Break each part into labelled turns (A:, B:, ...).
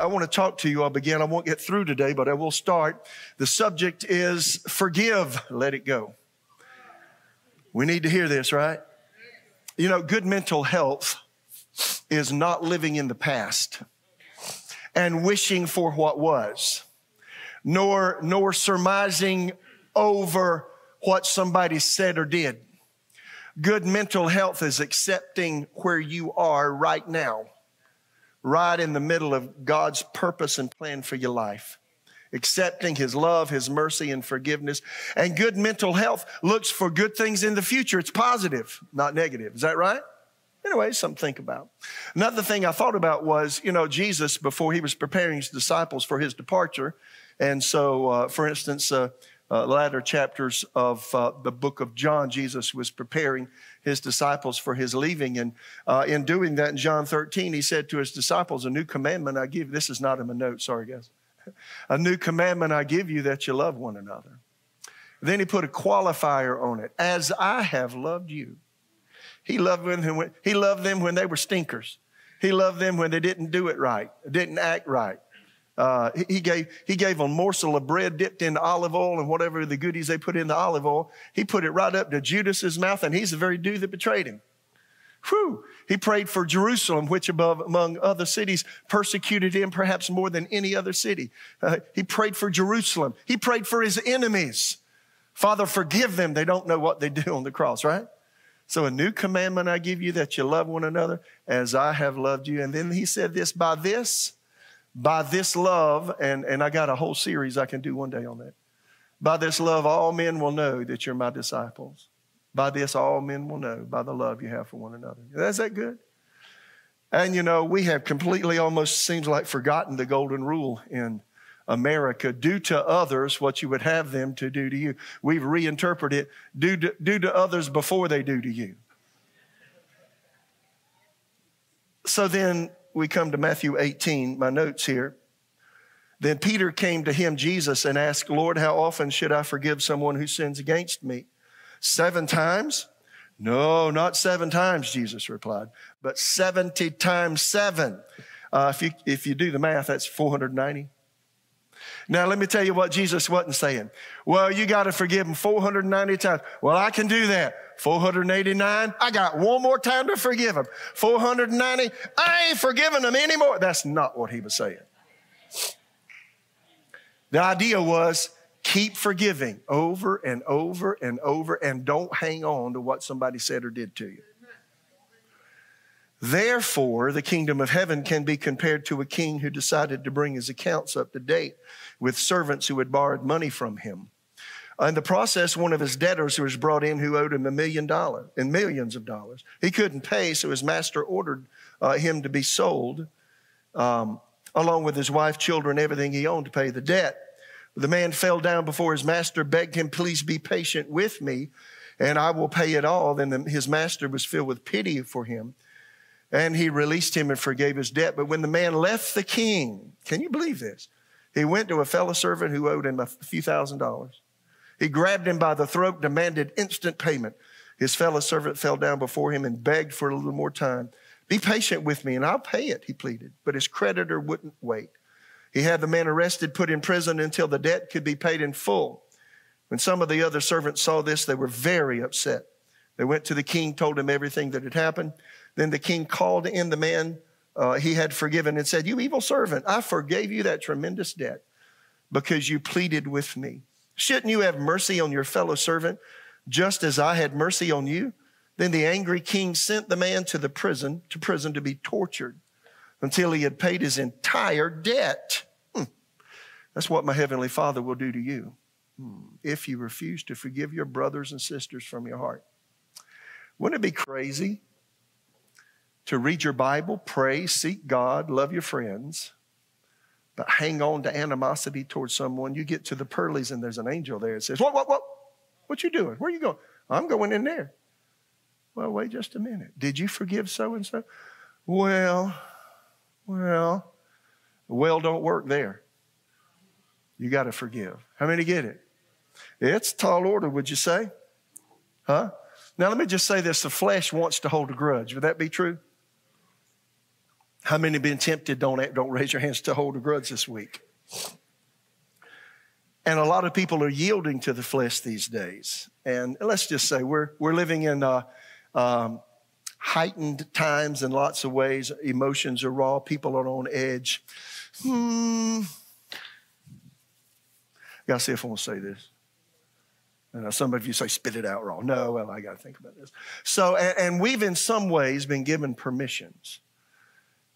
A: I want to talk to you. I'll begin. I won't get through today, but I will start. The subject is forgive, let it go. We need to hear this, right? You know, good mental health is not living in the past and wishing for what was, nor, nor surmising over what somebody said or did. Good mental health is accepting where you are right now, right in the middle of God's purpose and plan for your life. Accepting His love, His mercy, and forgiveness. And good mental health looks for good things in the future. It's positive, not negative. Is that right? Anyway, something to think about. Another thing I thought about was, you know, Jesus, before he was preparing his disciples for his departure, and so, uh, for instance, uh, uh, latter chapters of uh, the book of John, Jesus was preparing his disciples for his leaving. And uh, in doing that, in John 13, he said to his disciples, A new commandment I give. This is not in my notes, sorry, guys. A new commandment I give you that you love one another. Then he put a qualifier on it as I have loved you. He loved them when, he loved them when they were stinkers. He loved them when they didn't do it right, didn't act right. Uh, he, gave, he gave a morsel of bread dipped in olive oil and whatever the goodies they put in the olive oil. He put it right up to Judas's mouth, and he's the very dude that betrayed him. Whew. He prayed for Jerusalem, which above, among other cities persecuted him perhaps more than any other city. Uh, he prayed for Jerusalem. He prayed for his enemies. Father, forgive them. They don't know what they do on the cross, right? So a new commandment I give you that you love one another as I have loved you. And then he said this, by this, by this love, and, and I got a whole series I can do one day on that. By this love, all men will know that you're my disciples. By this, all men will know by the love you have for one another. Is that good? And you know, we have completely almost seems like forgotten the golden rule in America. Do to others what you would have them to do to you. We've reinterpreted it do to, do to others before they do to you. So then we come to Matthew 18, my notes here. Then Peter came to him, Jesus, and asked, Lord, how often should I forgive someone who sins against me? Seven times? No, not seven times, Jesus replied, but 70 times seven. Uh, if, you, if you do the math, that's 490. Now, let me tell you what Jesus wasn't saying. Well, you got to forgive him 490 times. Well, I can do that. 489. I got one more time to forgive him. 490. I ain't forgiving him anymore. That's not what he was saying. The idea was keep forgiving over and over and over and don't hang on to what somebody said or did to you. Therefore, the kingdom of heaven can be compared to a king who decided to bring his accounts up to date with servants who had borrowed money from him. In the process, one of his debtors who was brought in who owed him a million dollars and millions of dollars. He couldn't pay, so his master ordered uh, him to be sold, um, along with his wife, children, everything he owned to pay the debt. The man fell down before his master, begged him, Please be patient with me, and I will pay it all. Then the, his master was filled with pity for him, and he released him and forgave his debt. But when the man left the king, can you believe this? He went to a fellow servant who owed him a few thousand dollars. He grabbed him by the throat, demanded instant payment. His fellow servant fell down before him and begged for a little more time. Be patient with me and I'll pay it, he pleaded. But his creditor wouldn't wait. He had the man arrested, put in prison until the debt could be paid in full. When some of the other servants saw this, they were very upset. They went to the king, told him everything that had happened. Then the king called in the man uh, he had forgiven and said, You evil servant, I forgave you that tremendous debt because you pleaded with me. Shouldn't you have mercy on your fellow servant just as I had mercy on you? Then the angry king sent the man to the prison, to prison to be tortured until he had paid his entire debt. Hmm. That's what my heavenly father will do to you hmm. if you refuse to forgive your brothers and sisters from your heart. Wouldn't it be crazy to read your Bible, pray, seek God, love your friends, hang on to animosity towards someone. You get to the pearlies and there's an angel there that says, What, what, what? What you doing? Where you going? I'm going in there. Well, wait just a minute. Did you forgive so and so? Well, well, well don't work there. You got to forgive. How many get it? It's tall order, would you say? Huh? Now, let me just say this the flesh wants to hold a grudge. Would that be true? How many have been tempted? Don't, don't raise your hands to hold a grudge this week. And a lot of people are yielding to the flesh these days. And let's just say we're, we're living in uh, um, heightened times in lots of ways. Emotions are raw, people are on edge. Hmm. I gotta see if I want to say this. And some of you say, spit it out raw. No, well, I got to think about this. So, and, and, we've in some ways been given permissions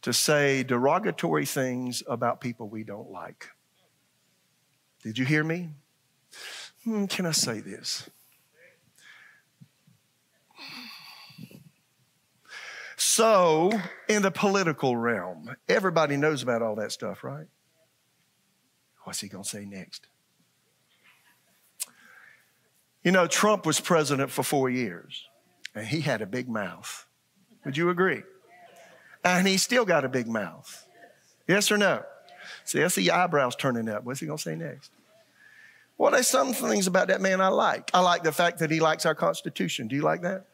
A: to say derogatory things about people we don't like. Did you hear me? Hmm, can I say this? So, in the political realm, everybody knows about all that stuff, right? What's he going to say next? You know, Trump was president for four years, and he had a big mouth. Would you agree? And he still got a big mouth. Yes or no? See, I see your eyebrows turning up. What's he going to say next? Well, there's some things about that man I like. I like the fact that he likes our Constitution. Do you like that?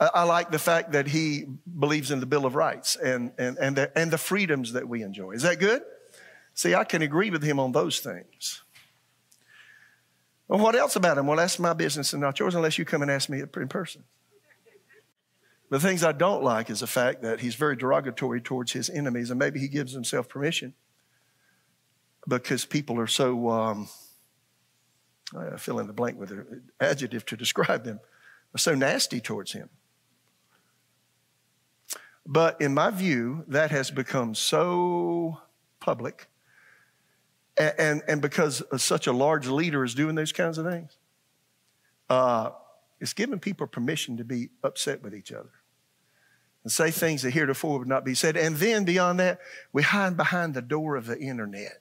A: I like the fact that he believes in the Bill of Rights and, and, and, the, and the freedoms that we enjoy. Is that good? See, I can agree with him on those things. Well, what else about him? Well, that's my business and not yours unless you come and ask me in person. The things I don't like is the fact that he's very derogatory towards his enemies, and maybe he gives himself permission because people are so, um, I fill in the blank with an adjective to describe them, are so nasty towards him. But in my view, that has become so public. And, and, and because such a large leader is doing those kinds of things, uh, it's giving people permission to be upset with each other and say things that heretofore would not be said. And then beyond that, we hide behind the door of the internet.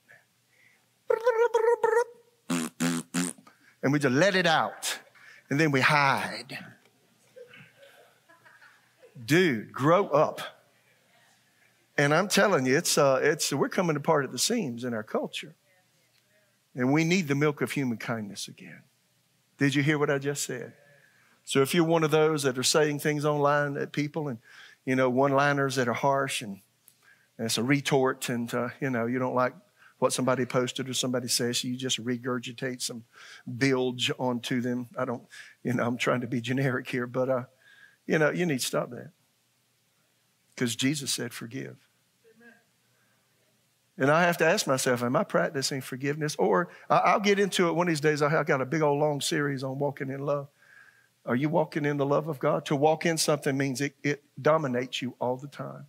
A: And we just let it out. And then we hide. Dude, grow up. And I'm telling you, it's, uh, it's, we're coming apart at the seams in our culture. And we need the milk of human kindness again. Did you hear what I just said? So if you're one of those that are saying things online at people and, you know, one liners that are harsh and, and it's a retort and, uh, you know, you don't like what somebody posted or somebody says, you just regurgitate some bilge onto them. I don't, you know, I'm trying to be generic here, but, uh, you know, you need to stop that. Because Jesus said, forgive. And I have to ask myself, am I practicing forgiveness? Or I'll get into it one of these days. I've got a big old long series on walking in love. Are you walking in the love of God? To walk in something means it, it dominates you all the time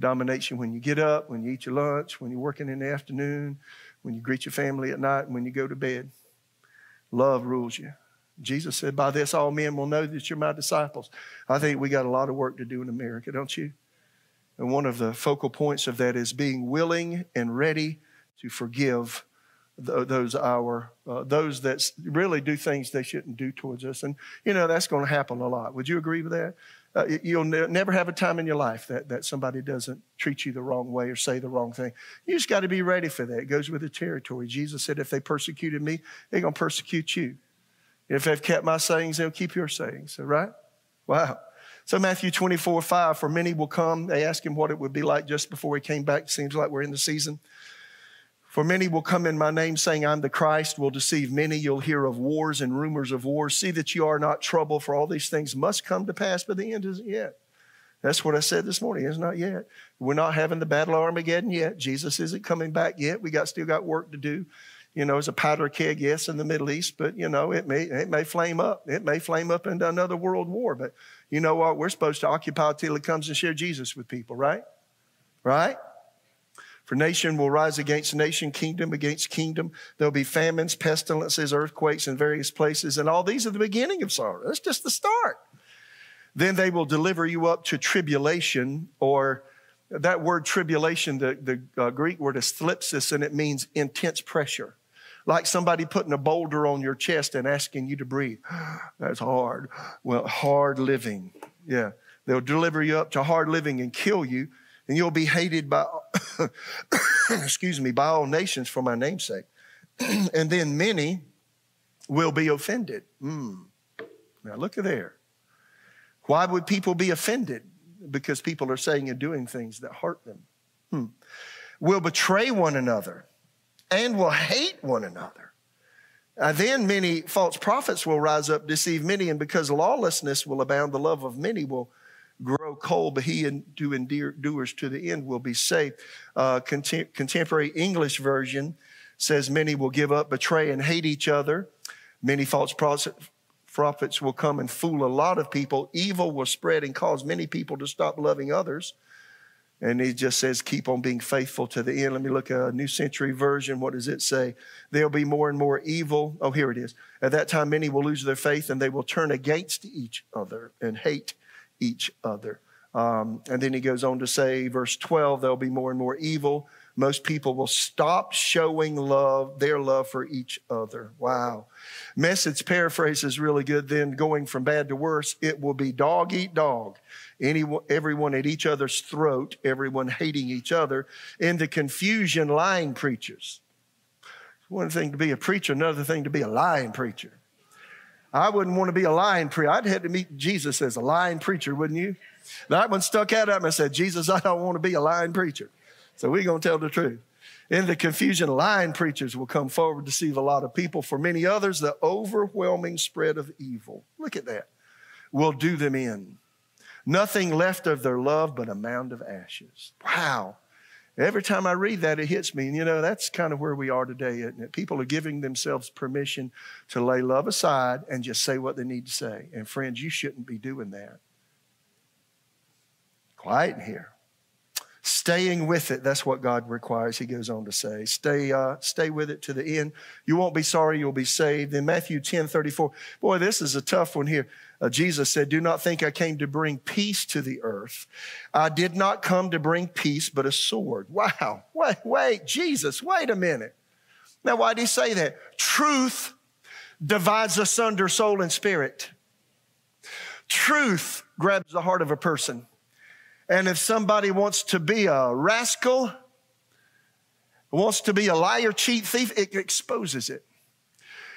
A: dominates you when you get up, when you eat your lunch, when you're working in the afternoon, when you greet your family at night, and when you go to bed. Love rules you. Jesus said, By this all men will know that you're my disciples. I think we got a lot of work to do in America, don't you? And one of the focal points of that is being willing and ready to forgive those our uh, those that really do things they shouldn't do towards us. And you know that's going to happen a lot. Would you agree with that? Uh, you'll ne- never have a time in your life that, that somebody doesn't treat you the wrong way or say the wrong thing. You just got to be ready for that. It goes with the territory. Jesus said, if they persecuted me, they're going to persecute you. If they've kept my sayings, they'll keep your sayings. Right? Wow. So Matthew 24, 5, for many will come. They ask him what it would be like just before he came back. Seems like we're in the season. For many will come in my name, saying, I'm the Christ, will deceive many. You'll hear of wars and rumors of wars. See that you are not troubled, for all these things must come to pass, but the end isn't yet. That's what I said this morning. It's not yet. We're not having the battle of Armageddon yet. Jesus isn't coming back yet. We got still got work to do. You know, it's a powder keg, yes, in the Middle East, but you know, it may it may flame up. It may flame up into another world war. But you know what? We're supposed to occupy till it comes and share Jesus with people, right? Right? For nation will rise against nation, kingdom against kingdom. There'll be famines, pestilences, earthquakes in various places, and all these are the beginning of sorrow. That's just the start. Then they will deliver you up to tribulation, or that word tribulation, the, the uh, Greek word is thlipsis, and it means intense pressure. Like somebody putting a boulder on your chest and asking you to breathe. That's hard. Well, hard living. Yeah. They'll deliver you up to hard living and kill you and you'll be hated by, excuse me, by all nations for my namesake. and then many will be offended. Mm. Now look at there. Why would people be offended? because people are saying and doing things that hurt them. Hmm. Will betray one another and will hate one another. Uh, then many false prophets will rise up, deceive many, and because lawlessness will abound, the love of many will grow cold, but he and do doers to the end will be saved. Uh, contem- contemporary English version says many will give up, betray, and hate each other. Many false prophets will come and fool a lot of people. Evil will spread and cause many people to stop loving others. And he just says, keep on being faithful to the end. Let me look at a New Century Version. What does it say? There'll be more and more evil. Oh, here it is. At that time, many will lose their faith and they will turn against each other and hate each other. Um, and then he goes on to say, verse 12, there'll be more and more evil. Most people will stop showing love, their love for each other. Wow. Message paraphrase is really good. Then going from bad to worse, it will be dog eat dog. Anyone, everyone at each other's throat, everyone hating each other. In the confusion, lying preachers. One thing to be a preacher, another thing to be a lying preacher. I wouldn't want to be a lying preacher. I'd had to meet Jesus as a lying preacher, wouldn't you? That one stuck out at me and said, Jesus, I don't want to be a lying preacher. So we're going to tell the truth. In the confusion, lying preachers will come forward to deceive a lot of people. For many others, the overwhelming spread of evil, look at that, will do them in. Nothing left of their love but a mound of ashes. Wow. Every time I read that, it hits me. And you know, that's kind of where we are today, isn't it? People are giving themselves permission to lay love aside and just say what they need to say. And friends, you shouldn't be doing that. Quiet in here. Staying with it, that's what God requires, he goes on to say. Stay, uh, stay with it to the end. You won't be sorry, you'll be saved. In Matthew 10 34, boy, this is a tough one here. Uh, Jesus said, Do not think I came to bring peace to the earth. I did not come to bring peace, but a sword. Wow. Wait, wait, Jesus, wait a minute. Now, why did he say that? Truth divides asunder soul and spirit. Truth grabs the heart of a person. And if somebody wants to be a rascal, wants to be a liar, cheat, thief, it exposes it.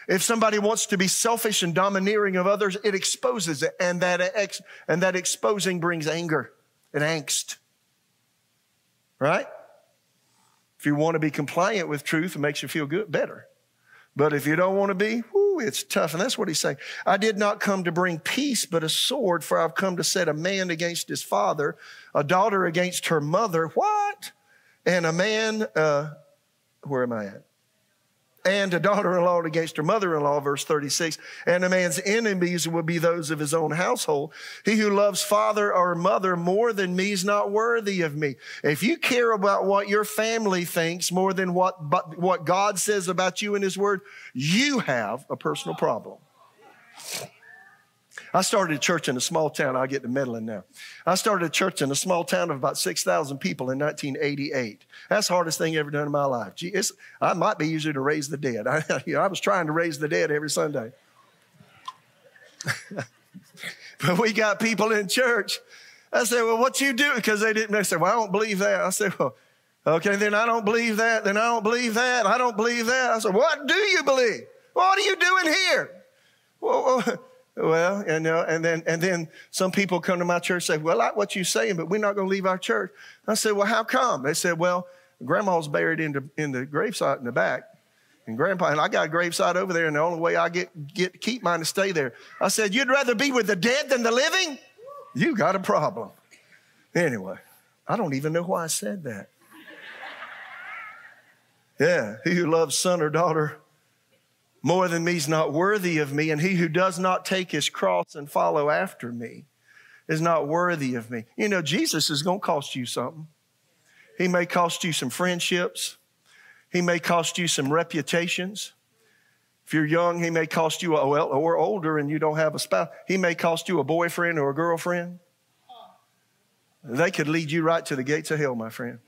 A: If somebody wants to be selfish and domineering of others, it exposes it. And that, ex- and that exposing brings anger and angst. Right? If you want to be compliant with truth, it makes you feel good, better. But if you don't want to be, whoo, it's tough. And that's what he's saying. I did not come to bring peace, but a sword, for I've come to set a man against his father, a daughter against her mother. What? And a man, uh, where am I at? And a daughter in law against her mother in law, verse 36. And a man's enemies will be those of his own household. He who loves father or mother more than me is not worthy of me. If you care about what your family thinks more than what, what God says about you in his word, you have a personal problem. I started a church in a small town. I'll get to meddling now. I started a church in a small town of about 6,000 people in 1988. That's the hardest thing ever done in my life. Gee, I might be easier to raise the dead. I, you know, I was trying to raise the dead every Sunday. but we got people in church. I said, well, what you do? Because they didn't. They said, well, I don't believe that. I said, well, okay, then I don't believe that. Then I don't believe that. I don't believe that. I said, what do you believe? What are you doing here? Well, well, you know, and then and then some people come to my church and say, "Well, I like what you're saying, but we're not going to leave our church." I said, "Well, how come?" They said, "Well, Grandma's buried in the in the gravesite in the back, and Grandpa and I got a gravesite over there, and the only way I get get keep mine to stay there." I said, "You'd rather be with the dead than the living? You got a problem." Anyway, I don't even know why I said that. Yeah, he who loves son or daughter more than me is not worthy of me, and he who does not take his cross and follow after me is not worthy of me. You know, Jesus is going to cost you something. He may cost you some friendships. He may cost you some reputations. If you're young, he may cost you, a, well, or older and you don't have a spouse, he may cost you a boyfriend or a girlfriend. They could lead you right to the gates of hell, my friend.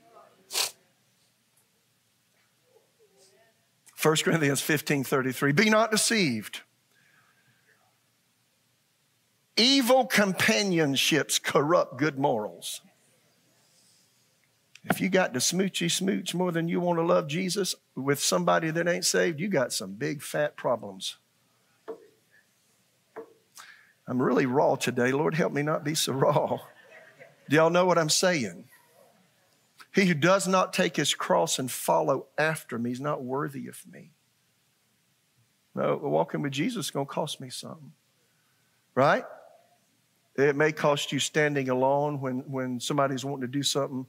A: 1 Corinthians 15 33. Be not deceived. Evil companionships corrupt good morals. If you got to smoochy smooch more than you want to love Jesus with somebody that ain't saved, you got some big fat problems. I'm really raw today. Lord, help me not be so raw. Do y'all know what I'm saying? He who does not take his cross and follow after me is not worthy of me. No, walking with Jesus is going to cost me something. Right? It may cost you standing alone when, when somebody's wanting to do something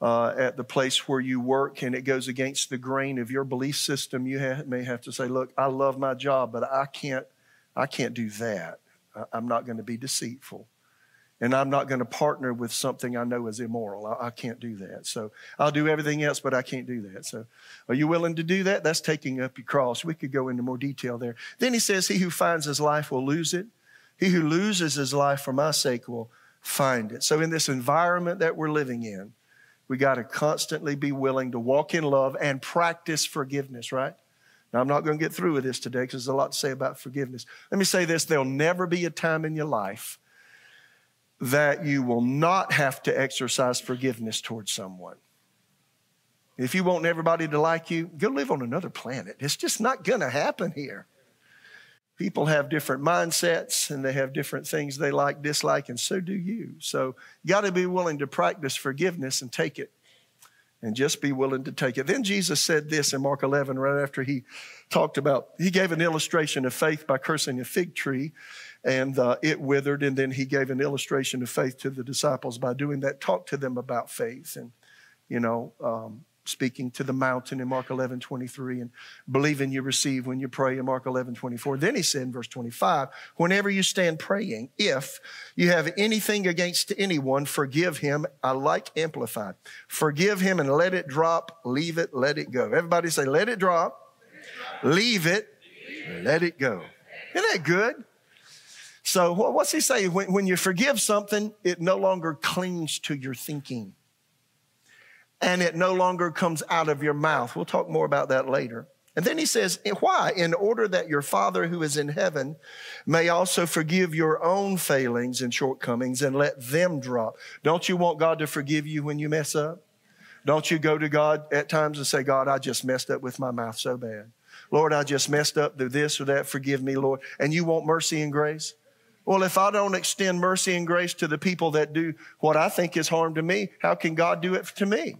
A: uh, at the place where you work and it goes against the grain of your belief system. You have, may have to say, Look, I love my job, but I can't, I can't do that. I'm not going to be deceitful. And I'm not going to partner with something I know is immoral. I, I, can't do that. So I'll do everything else, but I can't do that. So are you willing to do that? That's taking up your cross. We could go into more detail there. Then he says, He who finds his life will lose it. He who loses his life for my sake will find it. So in this environment that we're living in, we got to constantly be willing to walk in love and practice forgiveness, right? Now, I'm not going to get through with this today because there's a lot to say about forgiveness. Let me say this there'll never be a time in your life that you will not have to exercise forgiveness towards someone. If you want everybody to like you, go live on another planet. It's just not going to happen here. People have different mindsets and they have different things they like, dislike, and so do you. So you got to be willing to practice forgiveness and take it and just be willing to take it. Then Jesus said this in Mark 11, right after he talked about, he gave an illustration of faith by cursing a fig tree and uh, it withered. And then he gave an illustration of faith to the disciples by doing that, talked to them about faith and, you know, um, speaking to the mountain in Mark 11, 23, and believing you receive when you pray in Mark 11, 24. Then he said in verse 25, whenever you stand praying, if you have anything against anyone, forgive him. I like amplified. Forgive him and let it drop, leave it, let it go. Everybody say, let it drop, leave it, let it go. Isn't that good? So, what's he saying? When, when you forgive something, it no longer clings to your thinking and it no longer comes out of your mouth. We'll talk more about that later. And then he says, Why? In order that your Father who is in heaven may also forgive your own failings and shortcomings and let them drop. Don't you want God to forgive you when you mess up? Don't you go to God at times and say, God, I just messed up with my mouth so bad. Lord, I just messed up through this or that. Forgive me, Lord. And you want mercy and grace? Well, if I don't extend mercy and grace to the people that do what I think is harm to me, how can God do it to me?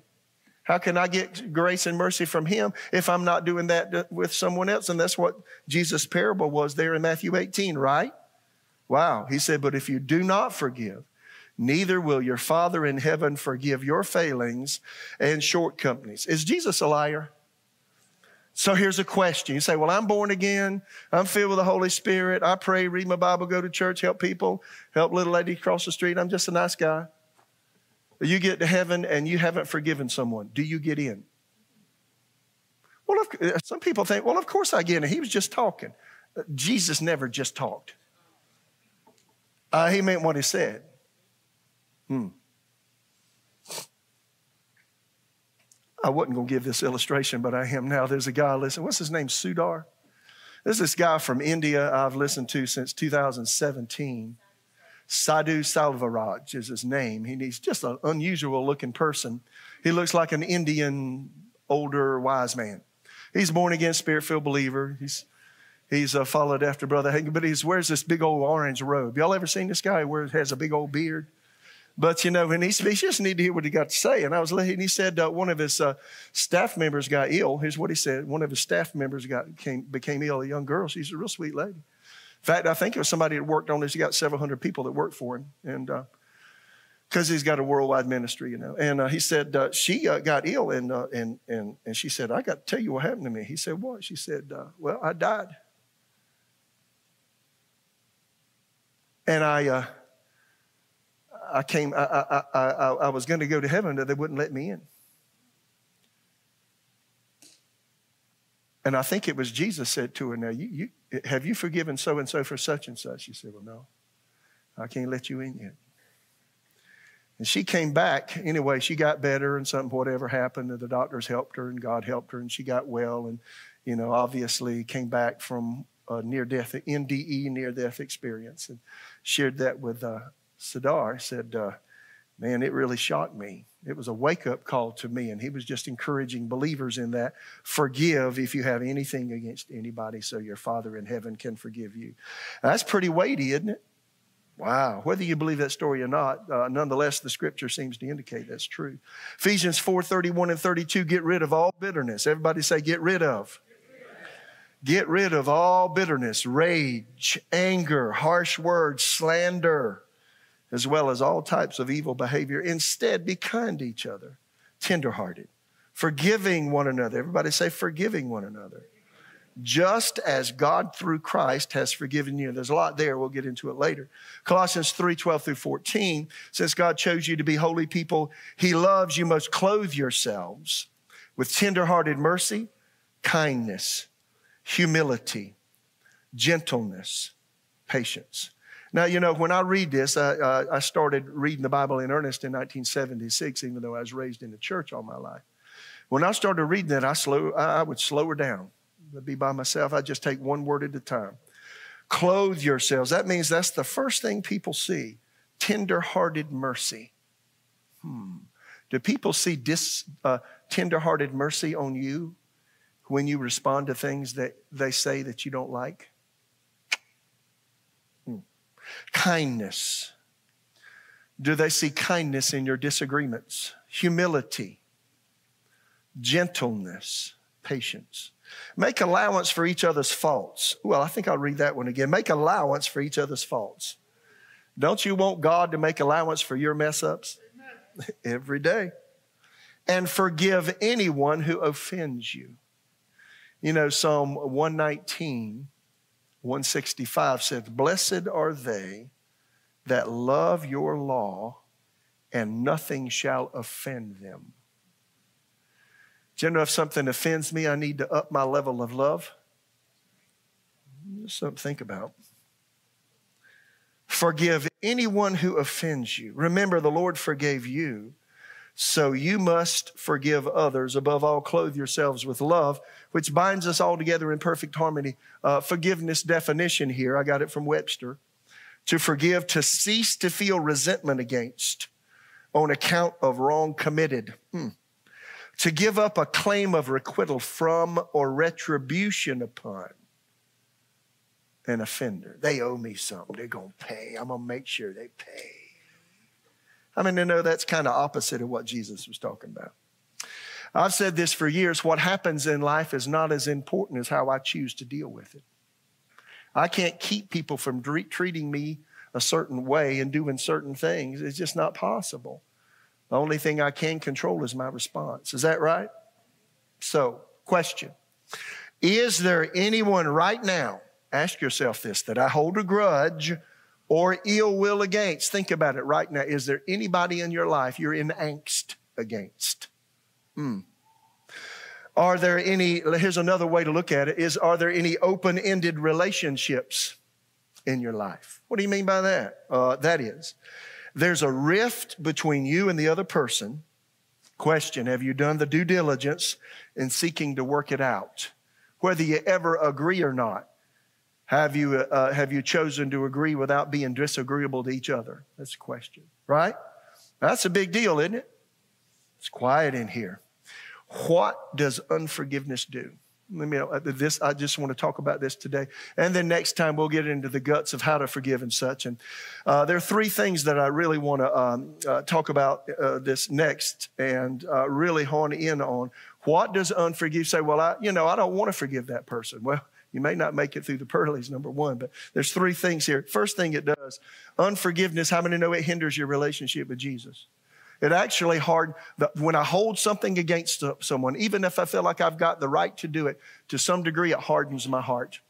A: How can I get grace and mercy from Him if I'm not doing that with someone else? And that's what Jesus' parable was there in Matthew 18, right? Wow. He said, But if you do not forgive, neither will your Father in heaven forgive your failings and shortcomings. Is Jesus a liar? So here's a question. You say, Well, I'm born again. I'm filled with the Holy Spirit. I pray, read my Bible, go to church, help people, help little lady cross the street. I'm just a nice guy. You get to heaven and you haven't forgiven someone. Do you get in? Well, if, some people think, Well, of course I get in. He was just talking. Jesus never just talked, uh, he meant what he said. Hmm. I wasn't going to give this illustration, but I am now. There's a guy, listen, what's his name? Sudar? There's this guy from India I've listened to since 2017. Sadhu Selvaraj is his name. He's just an unusual looking person. He looks like an Indian, older, wise man. He's born again, spirit filled believer. He's He's uh, followed after Brother Hagin, but he wears this big old orange robe. Y'all ever seen this guy where has a big old beard? But you know, and he, he just need to hear what he got to say. And I was, and he said uh, one of his uh, staff members got ill. Here's what he said: one of his staff members got came, became ill. A young girl. She's a real sweet lady. In fact, I think it was somebody that worked on this. He got several hundred people that worked for him, and because uh, he's got a worldwide ministry, you know. And uh, he said uh, she uh, got ill, and uh, and and and she said, "I got to tell you what happened to me." He said, "What?" She said, uh, "Well, I died." And I I came, I, I, I, I was going to go to heaven, but they wouldn't let me in. And I think it was Jesus said to her, Now, you, you, have you forgiven so and so for such and such? She said, Well, no, I can't let you in yet. And she came back anyway. She got better, and something, whatever happened, and the doctors helped her, and God helped her, and she got well. And, you know, obviously came back from a near death, NDE, near death experience, and shared that with uh, Sadar said, uh, Man, it really shocked me. It was a wake up call to me, and he was just encouraging believers in that. Forgive if you have anything against anybody, so your Father in heaven can forgive you. Now, that's pretty weighty, isn't it? Wow. Whether you believe that story or not, uh, nonetheless, the scripture seems to indicate that's true. Ephesians 4 31 and 32 get rid of all bitterness. Everybody say, get rid of. Get rid of all bitterness, rage, anger, harsh words, slander, as well as all types of evil behavior. Instead, be kind to each other, tenderhearted, forgiving one another. Everybody say, forgiving one another. Just as God through Christ has forgiven you. There's a lot there. We'll get into it later. Colossians 3 12 through 14 says, God chose you to be holy people. He loves you. Must clothe yourselves with tenderhearted mercy, kindness humility, gentleness, patience. Now, you know, when I read this, I, uh, I started reading the Bible in earnest in 1976, even though I was raised in the church all my life. When I started reading that, I, slow, I would slow her down. I'd be by myself. I'd just take one word at a time. Clothe yourselves. That means that's the first thing people see tender-hearted mercy. Hmm. Do people see dis, uh, tender-hearted mercy on you when you respond to things that they say that you don't like? Kindness. Do they see kindness in your disagreements? Humility, gentleness, patience. Make allowance for each other's faults. Well, I think I'll read that one again. Make allowance for each other's faults. Don't you want God to make allowance for your mess ups? Every day. And forgive anyone who offends you. You know, Psalm 119, 165 says, Blessed are they that love your law, and nothing shall offend them. Know if something offends me, I need to up my level of love? Just something to think about. Forgive anyone who offends you. Remember, the Lord forgave you. So you must forgive others. Above all, clothe yourselves with love, which binds us all together in perfect harmony. Uh, forgiveness definition here, I got it from Webster. To forgive, to cease to feel resentment against on account of wrong committed. Hmm. To give up a claim of requital from or retribution upon an offender. They owe me something. They're going to pay. I'm going to make sure they pay. I mean, I know that's kind of opposite of what Jesus was talking about. I've said this for years what happens in life is not as important as how I choose to deal with it. I can't keep people from treating me a certain way and doing certain things. It's just not possible. The only thing I can control is my response. Is that right? So, question Is there anyone right now, ask yourself this, that I hold a grudge or ill will against. Think about it right now. Is there anybody in your life you're in angst against? Hmm. Are there any, here's another way to look at it, is are there any open-ended relationships in your life? What do you mean by that? Uh, that is, there's a rift between you and the other person. Question, have you done the due diligence in seeking to work it out? Whether you ever agree or not. Have you, uh, have you chosen to agree without being disagreeable to each other? That's a question, right? That's a big deal, isn't it? It's quiet in here. What does unforgiveness do? Let me uh, this. I just want to talk about this today, and then next time we'll get into the guts of how to forgive and such. And uh, there are three things that I really want to um, uh, talk about uh, this next, and uh, really hone in on. What does unforgive say? Well, I, you know, I don't want to forgive that person. Well, you may not make it through the pearlies, number one, but there's three things here. First thing it does, unforgiveness, how many know it hinders your relationship with Jesus? It actually hard, when I hold something against someone, even if I feel like I've got the right to do it, to some degree it hardens my heart.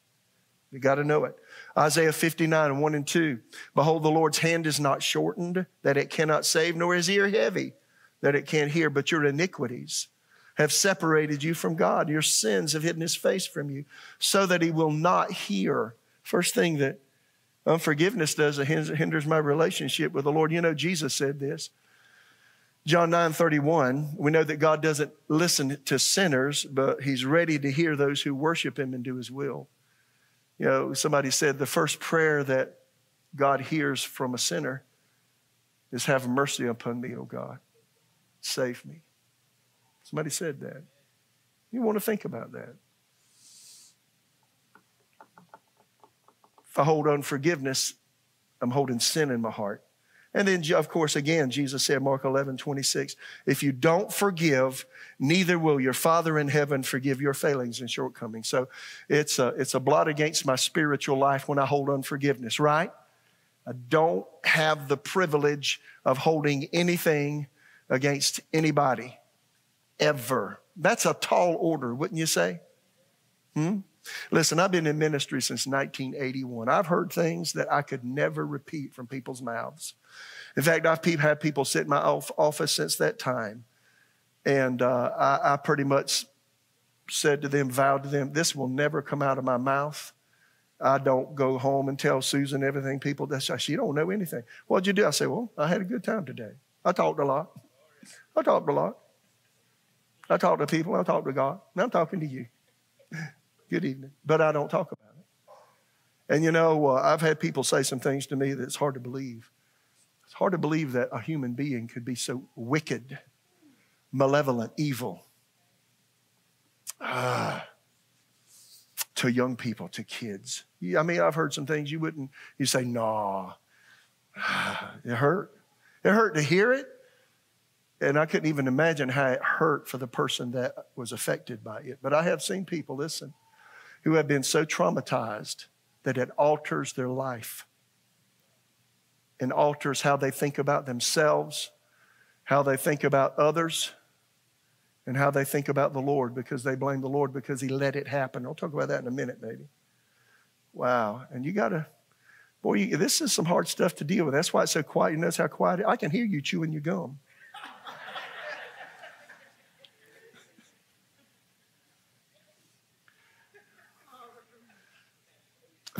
A: You got to know it. Isaiah 59, 1 and 2. Behold, the Lord's hand is not shortened that it cannot save, nor his ear heavy that it can't hear, but your iniquities have separated you from God. Your sins have hidden his face from you so that he will not hear. First thing that unforgiveness does, it hinders my relationship with the Lord. You know, Jesus said this. John 9 31, we know that God doesn't listen to sinners, but he's ready to hear those who worship him and do his will. You know, somebody said the first prayer that God hears from a sinner is, Have mercy upon me, O God. Save me. Somebody said that. You want to think about that. If I hold unforgiveness, I'm holding sin in my heart. And then, of course, again, Jesus said, Mark 11, 26, if you don't forgive, neither will your Father in heaven forgive your failings and shortcomings. So it's a, it's a blot against my spiritual life when I hold unforgiveness, right? I don't have the privilege of holding anything against anybody ever. That's a tall order, wouldn't you say? Hmm? Listen, I've been in ministry since 1981. I've heard things that I could never repeat from people's mouths. In fact, I've had people sit in my office since that time. And uh, I, I pretty much said to them, vowed to them, this will never come out of my mouth. I don't go home and tell Susan everything. People, that's, she don't know anything. What'd you do? I say, well, I had a good time today. I talked a lot. I talked a lot. I talk to people. I talk to God. And I'm talking to you. Good evening. But I don't talk about it. And you know, uh, I've had people say some things to me that's hard to believe. It's hard to believe that a human being could be so wicked, malevolent, evil. Ah, to young people, to kids. I mean, I've heard some things you wouldn't, you say, nah. It hurt. It hurt to hear it. And I couldn't even imagine how it hurt for the person that was affected by it. But I have seen people, listen, who have been so traumatized that it alters their life and alters how they think about themselves, how they think about others, and how they think about the Lord because they blame the Lord because He let it happen. I'll talk about that in a minute, maybe. Wow. And you got to, boy, you, this is some hard stuff to deal with. That's why it's so quiet. You notice how quiet I can hear you chewing your gum.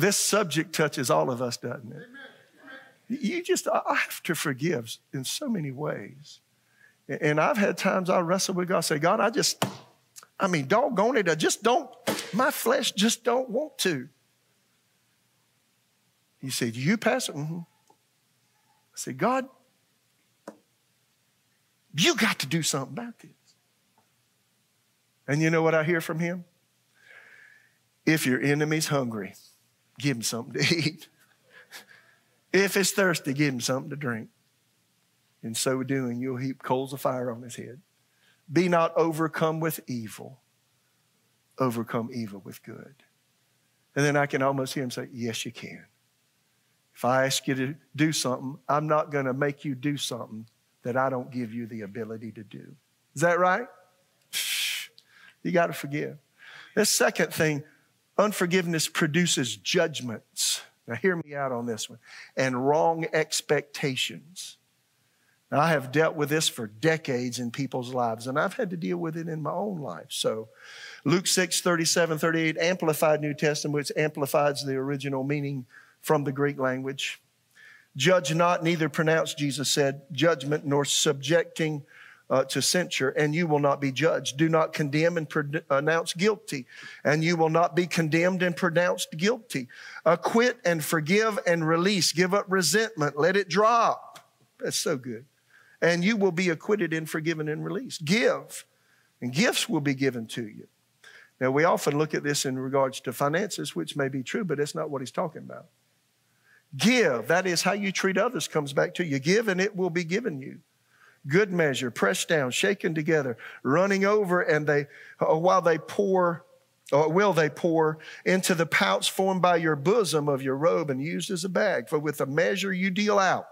A: This subject touches all of us, doesn't it? You just, I have to forgive in so many ways. And I've had times I wrestle with God, say, God, I just, I mean, doggone it, I just don't, my flesh just don't want to. He said, You, Pastor? Mm-hmm. I said, God, you got to do something about this. And you know what I hear from him? If your enemy's hungry, give him something to eat. if it's thirsty, give him something to drink. In so doing, you'll heap coals of fire on his head. Be not overcome with evil, overcome evil with good. And then I can almost hear him say, Yes, you can. If I ask you to do something, I'm not going to make you do something that I don't give you the ability to do. Is that right? You got to forgive. The second thing, unforgiveness produces judgments. Now, hear me out on this one. And wrong expectations. Now, I have dealt with this for decades in people's lives, and I've had to deal with it in my own life. So, Luke 6, 37, 38, Amplified New Testament, which amplifies the original meaning from the Greek language. Judge not, neither pronounce, Jesus said, judgment, nor subjecting uh, to censure, and you will not be judged. Do not condemn and pronounce guilty, and you will not be condemned and pronounced guilty. Acquit and forgive and release. Give up resentment. Let it drop. That's so good. And you will be acquitted and forgiven and released. Give, and gifts will be given to you. Now, we often look at this in regards to finances, which may be true, but that's not what he's talking about. Give, that is how you treat others, comes back to you. Give, and it will be given you good measure, pressed down, shaken together, running over, and they, uh, while they pour, or will they pour into the pouch formed by your bosom of your robe and used as a bag. For with the measure you deal out,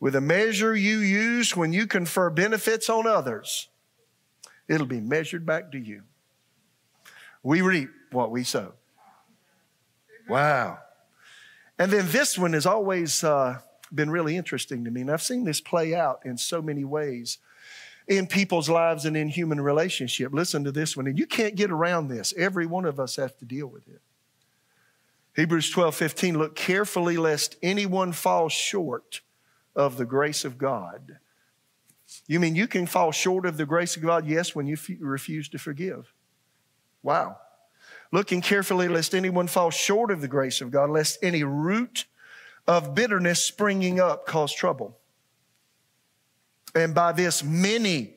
A: with the measure you use when you confer benefits on others, it'll be measured back to you. We reap what we sow. Wow. And then this one is always uh, been really interesting to me. And I've seen this play out in so many ways in people's lives and in human relationship. Listen to this one, and you can't get around this. Every one of us have to deal with it. Hebrews 12, 15, look carefully lest anyone fall short of the grace of God. You mean you can fall short of the grace of God? Yes, when you f- refuse to forgive. Wow. Looking carefully lest anyone fall short of the grace of God, lest any root of bitterness springing up cause trouble. And by this, many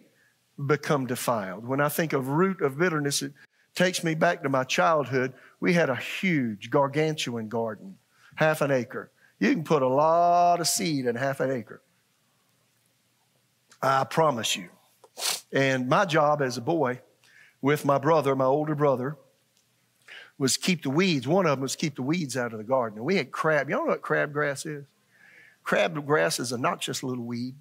A: become defiled. When I think of root of bitterness, it takes me back to my childhood. We had a huge gargantuan garden, half an acre. You can put a lot of seed in half an acre. I promise you. And my job as a boy with my brother, my older brother, was keep the weeds. One of them was keep the weeds out of the garden. And we had crab. You all know what crabgrass is? Crabgrass is a noxious little weed,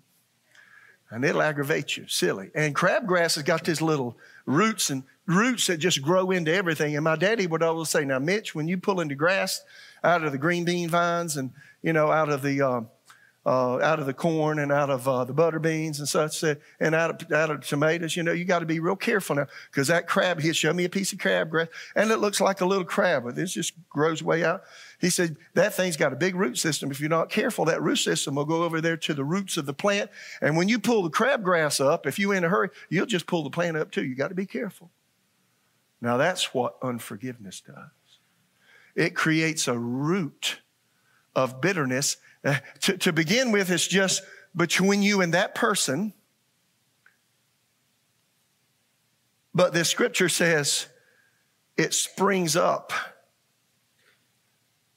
A: and it'll aggravate you, silly. And crabgrass has got these little roots and roots that just grow into everything. And my daddy would always say, "Now, Mitch, when you pull into grass out of the green bean vines and you know out of the um, uh, out of the corn and out of uh, the butter beans and such, and out of, out of tomatoes. You know, you got to be real careful now because that crab, he showed me a piece of crabgrass and it looks like a little crab, but this just grows way out. He said, that thing's got a big root system. If you're not careful, that root system will go over there to the roots of the plant. And when you pull the crabgrass up, if you're in a hurry, you'll just pull the plant up too. You got to be careful. Now, that's what unforgiveness does. It creates a root of bitterness uh, to, to begin with, it's just between you and that person. But the scripture says it springs up,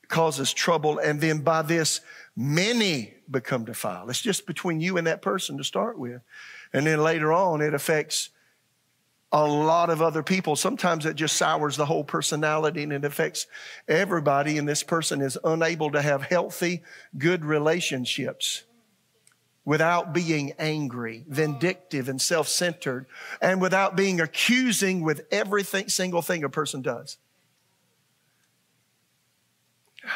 A: causes trouble, and then by this, many become defiled. It's just between you and that person to start with. And then later on, it affects a lot of other people. Sometimes it just sours the whole personality and it affects everybody. And this person is unable to have healthy, good relationships without being angry, vindictive, and self centered, and without being accusing with every single thing a person does.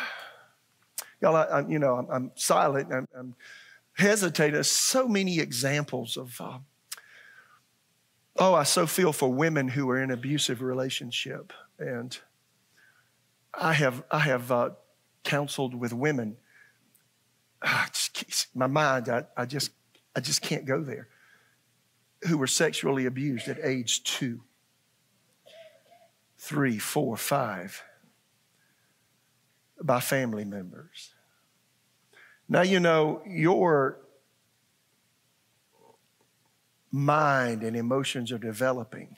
A: Y'all, I, I, you know, I'm, I'm silent, I'm, I'm, hesitating. There's so many examples of. Uh, Oh, I so feel for women who are in abusive relationship, and I have I have uh, counseled with women. Ah, just, my mind, I, I just I just can't go there. Who were sexually abused at age two, three, four, five by family members. Now you know your mind and emotions are developing.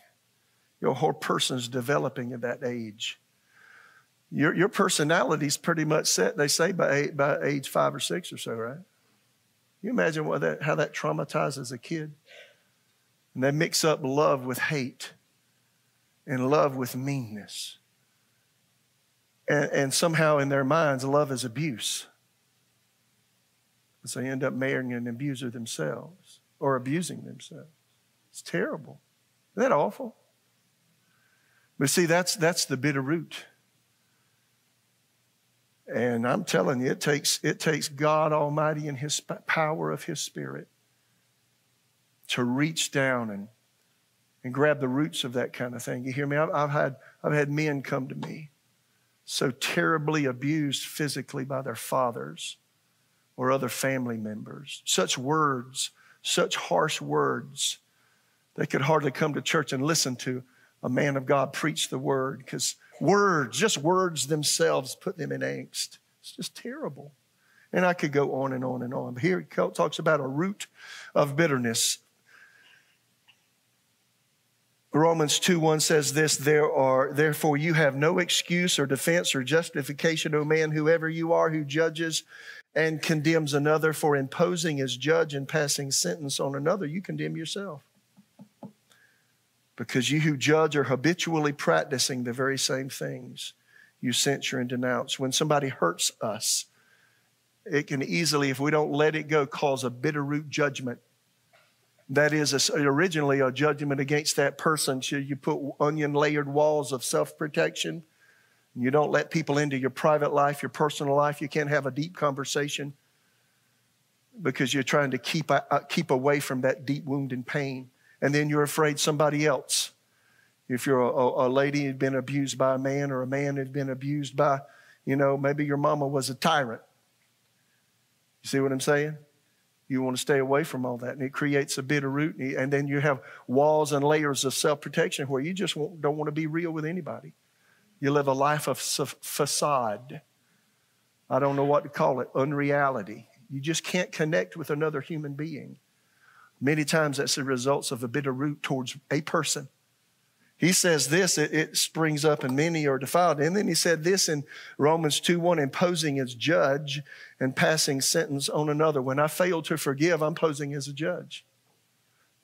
A: Your whole person's developing at that age. Your, your personality's pretty much set, they say, by, eight, by age five or six or so, right? You imagine what that, how that traumatizes a kid? And they mix up love with hate and love with meanness. And, and somehow in their minds, love is abuse. So they end up marrying an abuser themselves or abusing themselves. It's terrible. Isn't that awful? But see, that's, that's the bitter root. And I'm telling you, it takes, it takes God Almighty and His power of His Spirit to reach down and, and grab the roots of that kind of thing. You hear me? I've, I've, had, I've had men come to me so terribly abused physically by their fathers or other family members. Such words such harsh words. They could hardly come to church and listen to a man of God preach the word because words, just words themselves, put them in angst. It's just terrible. And I could go on and on and on. But here it talks about a root of bitterness. Romans 2 1 says this, there are, therefore you have no excuse or defense or justification, O man, whoever you are who judges and condemns another for imposing as judge and passing sentence on another, you condemn yourself. Because you who judge are habitually practicing the very same things you censure and denounce. When somebody hurts us, it can easily, if we don't let it go, cause a bitter root judgment. That is a, originally a judgment against that person. So you put onion layered walls of self protection you don't let people into your private life, your personal life. You can't have a deep conversation because you're trying to keep, uh, keep away from that deep wound and pain. And then you're afraid somebody else. If you're a, a lady who's been abused by a man or a man who's been abused by, you know, maybe your mama was a tyrant. You see what I'm saying? You want to stay away from all that. And it creates a bitter root. And then you have walls and layers of self protection where you just don't want to be real with anybody. You live a life of facade. I don't know what to call it, unreality. You just can't connect with another human being. Many times that's the results of a bitter root towards a person. He says this, it, it, springs up and many are defiled. And then he said this in Romans 2 1, imposing as judge and passing sentence on another. When I fail to forgive, I'm posing as a judge.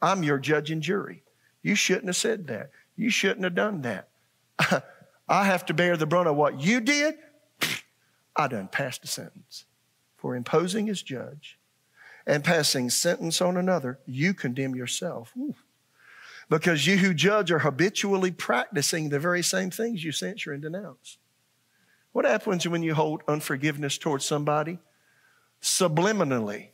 A: I'm your judge and jury. You shouldn't have said that. You shouldn't have done that. I have to bear the brunt of what you did. I done passed a sentence. For imposing as judge and passing sentence on another, you condemn yourself. Ooh. Because you who judge are habitually practicing the very same things you censure and denounce. What happens when you hold unforgiveness towards somebody? Subliminally.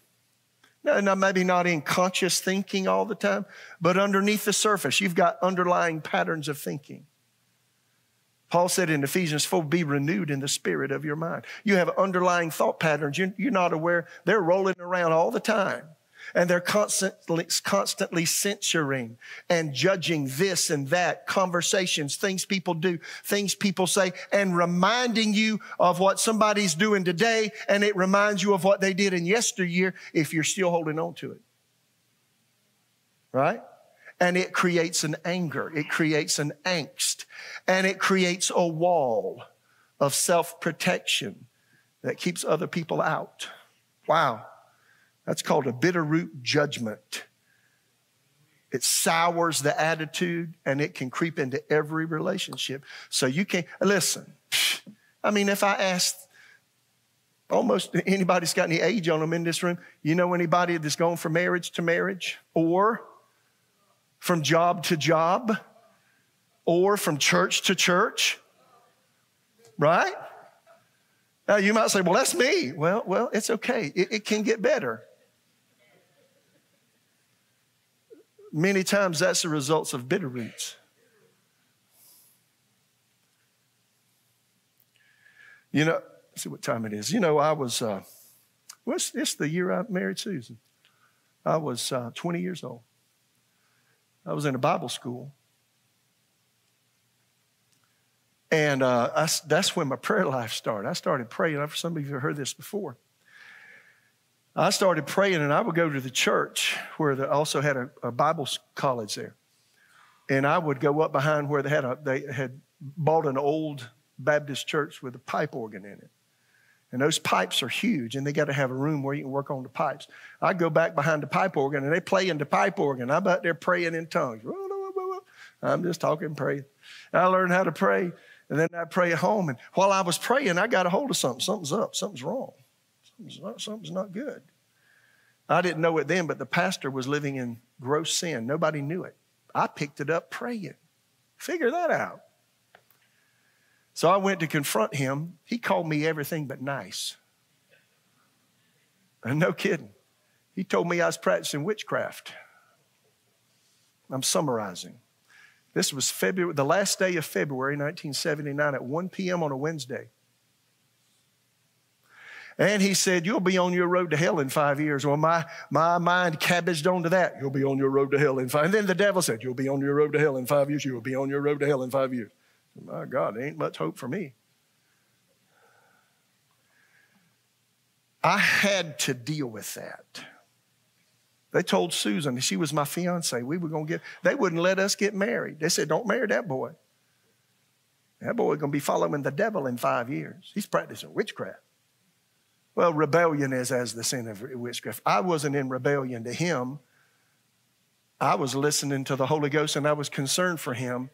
A: Now, now, maybe not in conscious thinking all the time, but underneath the surface, you've got underlying patterns of thinking. Paul said in Ephesians 4, be renewed in the spirit of your mind. You have underlying thought patterns. You're, you're not aware. They're rolling around all the time. And they're constantly, constantly censoring and judging this and that, conversations, things people do, things people say, and reminding you of what somebody's doing today. And it reminds you of what they did in yesteryear if you're still holding on to it. Right? And it creates an anger, it creates an angst, and it creates a wall of self protection that keeps other people out. Wow. That's called a bitter root judgment. It sours the attitude and it can creep into every relationship. So you can't, listen, I mean, if I asked almost anybody's got any age on them in this room, you know anybody that's gone from marriage to marriage or from job to job or from church to church. Right? Now you might say, well, that's me. Well, well, it's okay. It, it can get better. Many times that's the results of bitter roots. You know, see what time it is. You know, I was, uh, well, it's, it's the year I married Susan. I was uh, 20 years old. I was in a Bible school. And uh, I, that's when my prayer life started. I started praying. Some of you have heard this before. I started praying, and I would go to the church where they also had a, a Bible college there. And I would go up behind where they had a, they had bought an old Baptist church with a pipe organ in it. And those pipes are huge, and they got to have a room where you can work on the pipes. I go back behind the pipe organ, and they play in the pipe organ. I'm out there praying in tongues. I'm just talking, praying. I learned how to pray, and then I pray at home. And while I was praying, I got a hold of something. Something's up. Something's wrong. Something's not, something's not good. I didn't know it then, but the pastor was living in gross sin. Nobody knew it. I picked it up praying. Figure that out. So I went to confront him. He called me everything but nice. And no kidding. He told me I was practicing witchcraft. I'm summarizing. This was February, the last day of February 1979 at 1 p.m. on a Wednesday. And he said, You'll be on your road to hell in five years. Well, my, my mind cabbaged onto that. You'll be on your road to hell in five. And then the devil said, You'll be on your road to hell in five years. You'll be on your road to hell in five years. My God, there ain't much hope for me. I had to deal with that. They told Susan, she was my fiance, we were going to get, they wouldn't let us get married. They said, don't marry that boy. That boy going to be following the devil in five years. He's practicing witchcraft. Well, rebellion is as the sin of witchcraft. I wasn't in rebellion to him. I was listening to the Holy Ghost and I was concerned for him.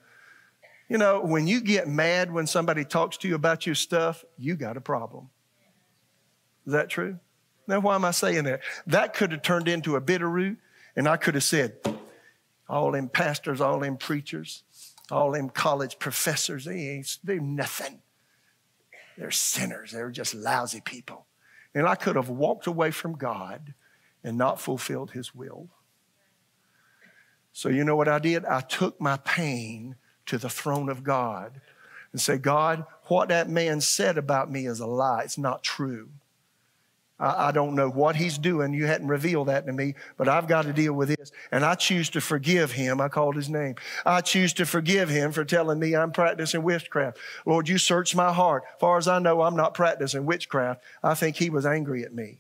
A: You know, when you get mad when somebody talks to you about your stuff, you got a problem. Is that true? Now, why am I saying that? That could have turned into a bitter root, and I could have said, all them pastors, all them preachers, all them college professors, they ain't, they're nothing. They're sinners. They're just lousy people. And I could have walked away from God and not fulfilled his will. So, you know what I did? I took my pain to the throne of God and say, God, what that man said about me is a lie. It's not true. I, I don't know what he's doing. You hadn't revealed that to me, but I've got to deal with this. And I choose to forgive him. I called his name. I choose to forgive him for telling me I'm practicing witchcraft. Lord, you search my heart. Far as I know, I'm not practicing witchcraft. I think he was angry at me.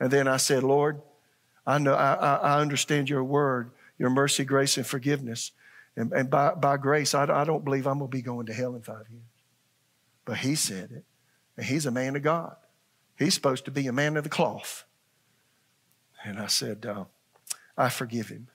A: And then I said, Lord, I know I, I understand your word, your mercy, grace, and forgiveness. And, and by, by grace, I, I don't believe I'm going to be going to hell in five years. But he said it. And he's a man of God. He's supposed to be a man of the cloth. And I said, uh, I forgive him.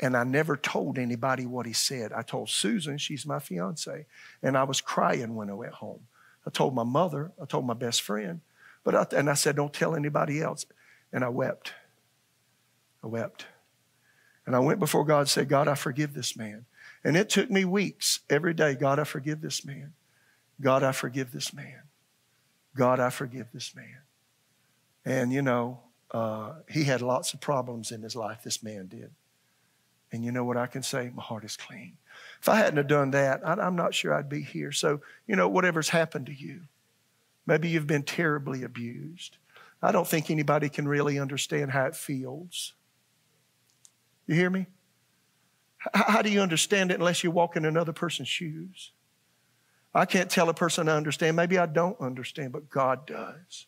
A: And I never told anybody what he said. I told Susan, she's my fiance, and I was crying when I went home. I told my mother, I told my best friend, but I, and I said, don't tell anybody else. And I wept. I wept. And I went before God and said, God, I forgive this man. And it took me weeks every day. God, I forgive this man. God, I forgive this man. God, I forgive this man. And you know, uh, he had lots of problems in his life, this man did. And you know what I can say? My heart is clean. If I hadn't have done that, I, am not sure I'd be here. So, you know, whatever's happened to you, maybe you've been terribly abused. I don't think anybody can really understand how it feels. You hear me? How do you understand it unless you walk in another person's shoes? I can't tell a person I understand. Maybe I don't understand, but God does.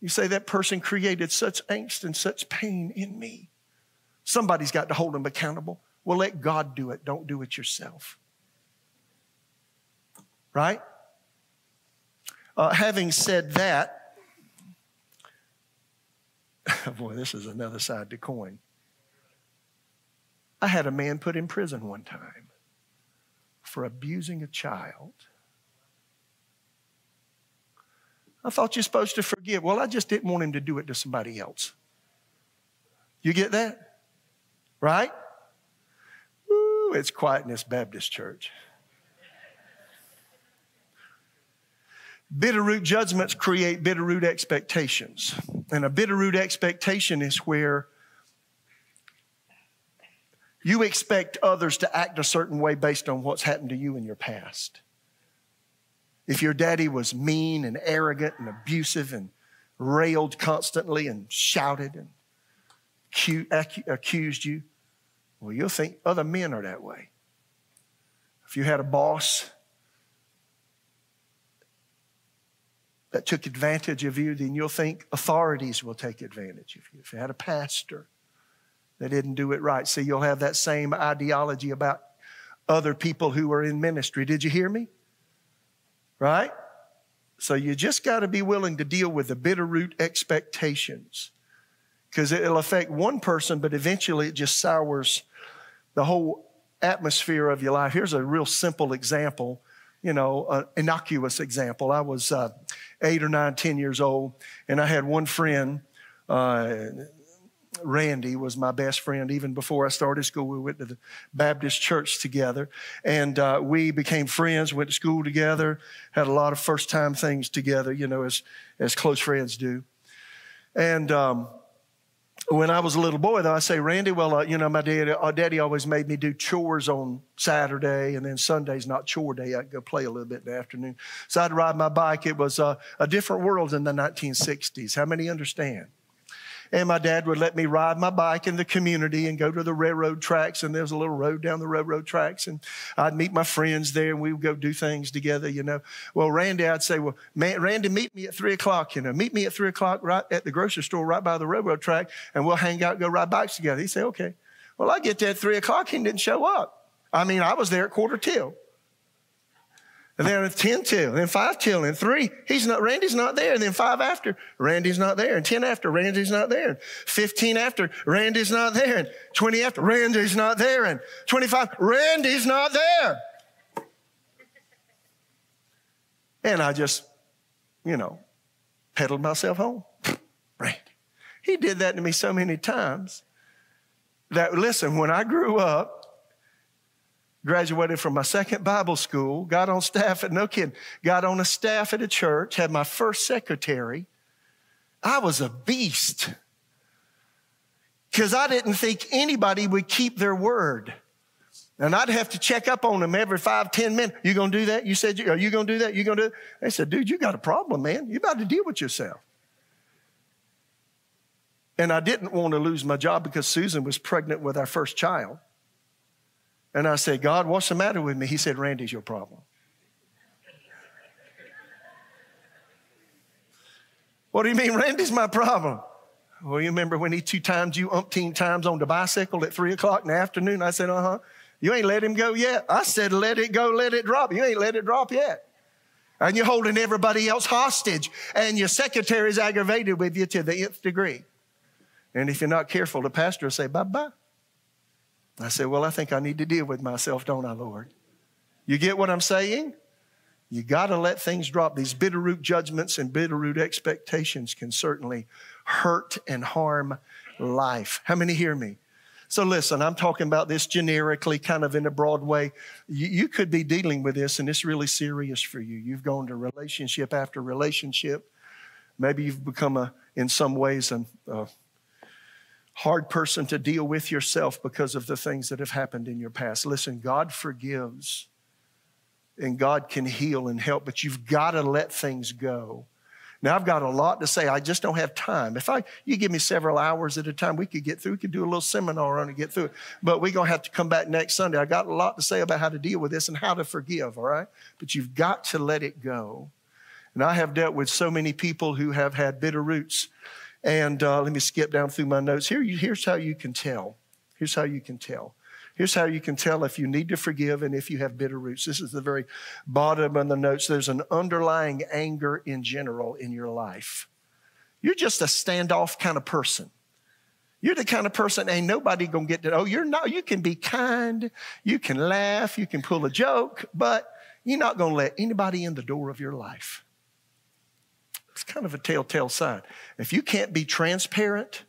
A: You say that person created such angst and such pain in me. Somebody's got to hold them accountable. Well, let God do it. Don't do it yourself. Right? Uh, having said that, boy, this is another side to coin. I had a man put in prison one time for abusing a child. I thought you're supposed to forgive. Well, I just didn't want him to do it to somebody else. You get that? Right? Ooh, it's quiet in this Baptist church. Bitterroot judgments create bitterroot expectations. And a bitterroot expectation is where you expect others to act a certain way based on what's happened to you in your past. If your daddy was mean and arrogant and abusive and railed constantly and shouted and accused you, well, you'll think other men are that way. If you had a boss that took advantage of you, then you'll think authorities will take advantage of you. If you had a pastor that didn't do it right, see, you'll have that same ideology about other people who are in ministry. Did you hear me? Right? So you just got to be willing to deal with the bitter root expectations because it'll affect one person, but eventually it just sours the whole atmosphere of your life. Here's a real simple example, you know, an innocuous example. I was uh, eight or nine, ten years old, and I had one friend. Uh, Randy was my best friend even before I started school. We went to the Baptist church together and uh, we became friends, went to school together, had a lot of first time things together, you know, as, as close friends do. And um, when I was a little boy, though, I say, Randy, well, uh, you know, my uh, daddy always made me do chores on Saturday, and then Sunday's not chore day. I'd go play a little bit in the afternoon. So I'd ride my bike. It was uh, a different world in the 1960s. How many understand? And my dad would let me ride my bike in the community and go to the railroad tracks. And there's a little road down the railroad tracks. And I'd meet my friends there and we would go do things together, you know. Well, Randy, I'd say, well, man, Randy, meet me at three o'clock, you know, meet me at three o'clock right at the grocery store right by the railroad track and we'll hang out, go ride bikes together. He'd say, okay. Well, I get there at three o'clock. He didn't show up. I mean, I was there at quarter till. And then 10 till, then 5 till, and 3, he's not, Randy's not there. And then 5 after, Randy's not there. And 10 after, Randy's not there. And 15 after, Randy's not there. And 20 after, Randy's not there. And 25, Randy's not there. And I just, you know, pedaled myself home. Randy. He did that to me so many times that, listen, when I grew up, graduated from my second Bible school, got on staff at, no kidding, got on a staff at a church, had my first secretary. I was a beast because I didn't think anybody would keep their word. And I'd have to check up on them every five, ten minutes. You gonna do that? You said, are you gonna do that? You gonna do? They said, dude, you got a problem, man. You about to deal with yourself. And I didn't want to lose my job because Susan was pregnant with our first child. And I said, God, what's the matter with me? He said, Randy's your problem. What do you mean, Randy's my problem? Well, you remember when he two times you umpteen times on the bicycle at three o'clock in the afternoon? I said, uh huh. You ain't let him go yet. I said, let it go, let it drop. You ain't let it drop yet. And you're holding everybody else hostage, and your secretary's aggravated with you to the nth degree. And if you're not careful, the pastor will say, bye bye. I said, Well, I think I need to deal with myself, don't I, Lord? You get what I'm saying? You got to let things drop. These bitterroot judgments and bitterroot expectations can certainly hurt and harm life. How many hear me? So listen, I'm talking about this generically, kind of in a broad way. You, you, could be dealing with this, and it's really serious for you. You've gone to relationship after relationship. Maybe you've become a, in some ways, a, a hard person to deal with yourself because of the things that have happened in your past. Listen, God forgives, and God can heal and help, but you've got to let things go. Now I've got a lot to say. I just don't have time. If I you give me several hours at a time, we could get through. We could do a little seminar on it, get through it. But we're gonna have to come back next Sunday. I got a lot to say about how to deal with this and how to forgive, all right? But you've got to let it go. And I have dealt with so many people who have had bitter roots. And uh, let me skip down through my notes. Here, here's how you can tell. Here's how you can tell. Here's how you can tell if you need to forgive and if you have bitter roots. This is the very bottom of the notes. There's an underlying anger in general in your life. You're just a standoff kind of person. You're the kind of person ain't nobody gonna get to. Oh, you're not. You can be kind, you can laugh, you can pull a joke, but you're not gonna let anybody in the door of your life. It's kind of a telltale sign. If you can't be transparent,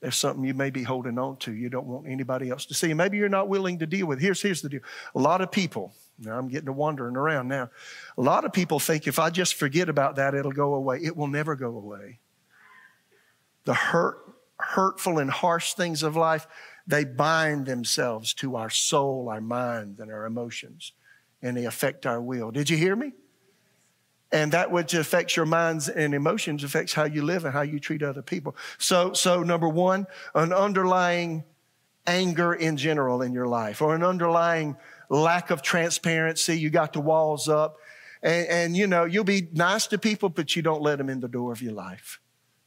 A: there's something you may be holding on to. You don't want anybody else to see. Maybe you're not willing to deal with. Here's, here's the deal. A lot of people, now I'm getting to wandering around now. A lot of people think if I just forget about that, it'll go away. It will never go away. The hurt, hurtful and harsh things of life, they bind themselves to our soul, our mind, and our emotions, and they affect our will. Did you hear me? And that which affects your minds and emotions affects how you live and how you treat other people. So, so number one, an underlying anger in general in your life, or an underlying lack of transparency. You got the walls up, and, and you know you'll be nice to people, but you don't let them in the door of your life.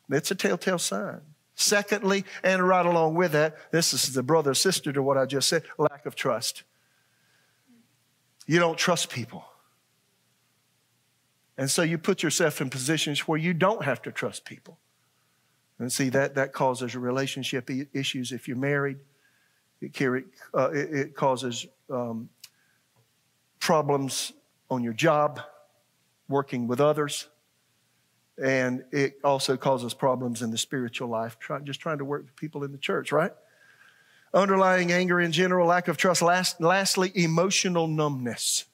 A: That's a telltale sign. Secondly, and right along with that, this is the brother sister to what I just said: lack of trust. You don't trust people. And so you put yourself in positions where you don't have to trust people. And see, that, that causes relationship issues if you're married. It, carry, uh, it, it causes um, problems on your job, working with others. And it also causes problems in the spiritual life, try, just trying to work with people in the church, right? Underlying anger in general, lack of trust. Last, lastly, emotional numbness.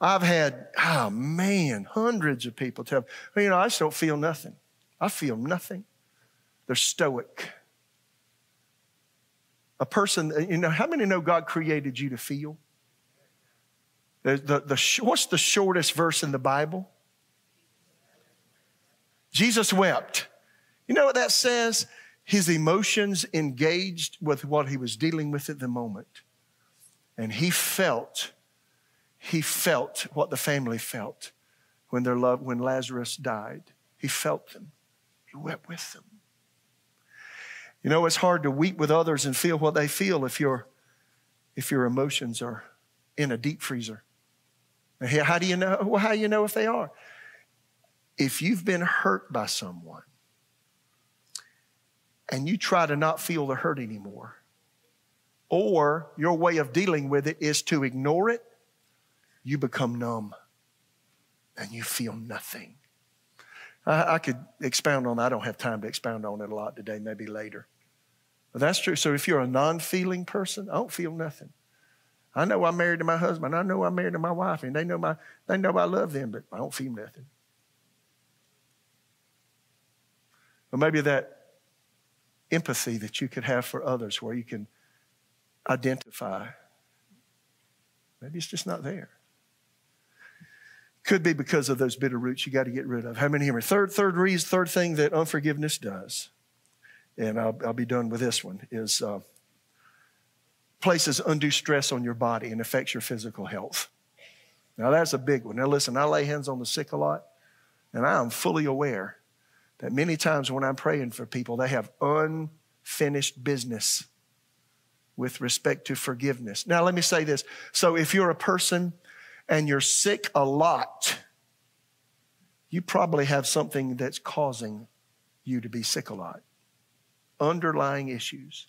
A: I've had, oh man, hundreds of people tell me, you know, I just don't feel nothing. I feel nothing. They're stoic. A person, uh, you know, how many know God created you to feel? The, the, the, what's the shortest verse in the Bible? Jesus wept. You know what that says? His emotions engaged with what he was dealing with at the moment. And he felt he felt what the family felt when their love, when Lazarus died. He felt them. He wept with them. You know, it's hard to weep with others and feel what they feel if your if your emotions are in a deep freezer. How do you know? Well, how do you know if they are? If you've been hurt by someone and you try to not feel the hurt anymore, or your way of dealing with it is to ignore it you become numb and you feel nothing. I, I, could expound on. I don't have time to expound on it a lot today, maybe later. But that's true. So if you're a non feeling person, I don't feel nothing. I know I'm married to my husband. I know I'm married to my wife, and they know, my, they know I love them, but I don't feel nothing. Or maybe that empathy that you could have for others where you can identify. Maybe it's just not there. Could be because of those bitter roots you got to get rid of. How many here? Third, third reason, third thing that unforgiveness does, and I'll, I'll be done with this one, is uh, places undue stress on your body and affects your physical health. Now that's a big one. Now listen, I lay hands on the sick a lot, and I am fully aware that many times when I'm praying for people, they have unfinished business with respect to forgiveness. Now, let me say this. So, if you're a person and you're sick a lot, you probably have something that's causing you to be sick a lot. Underlying issues.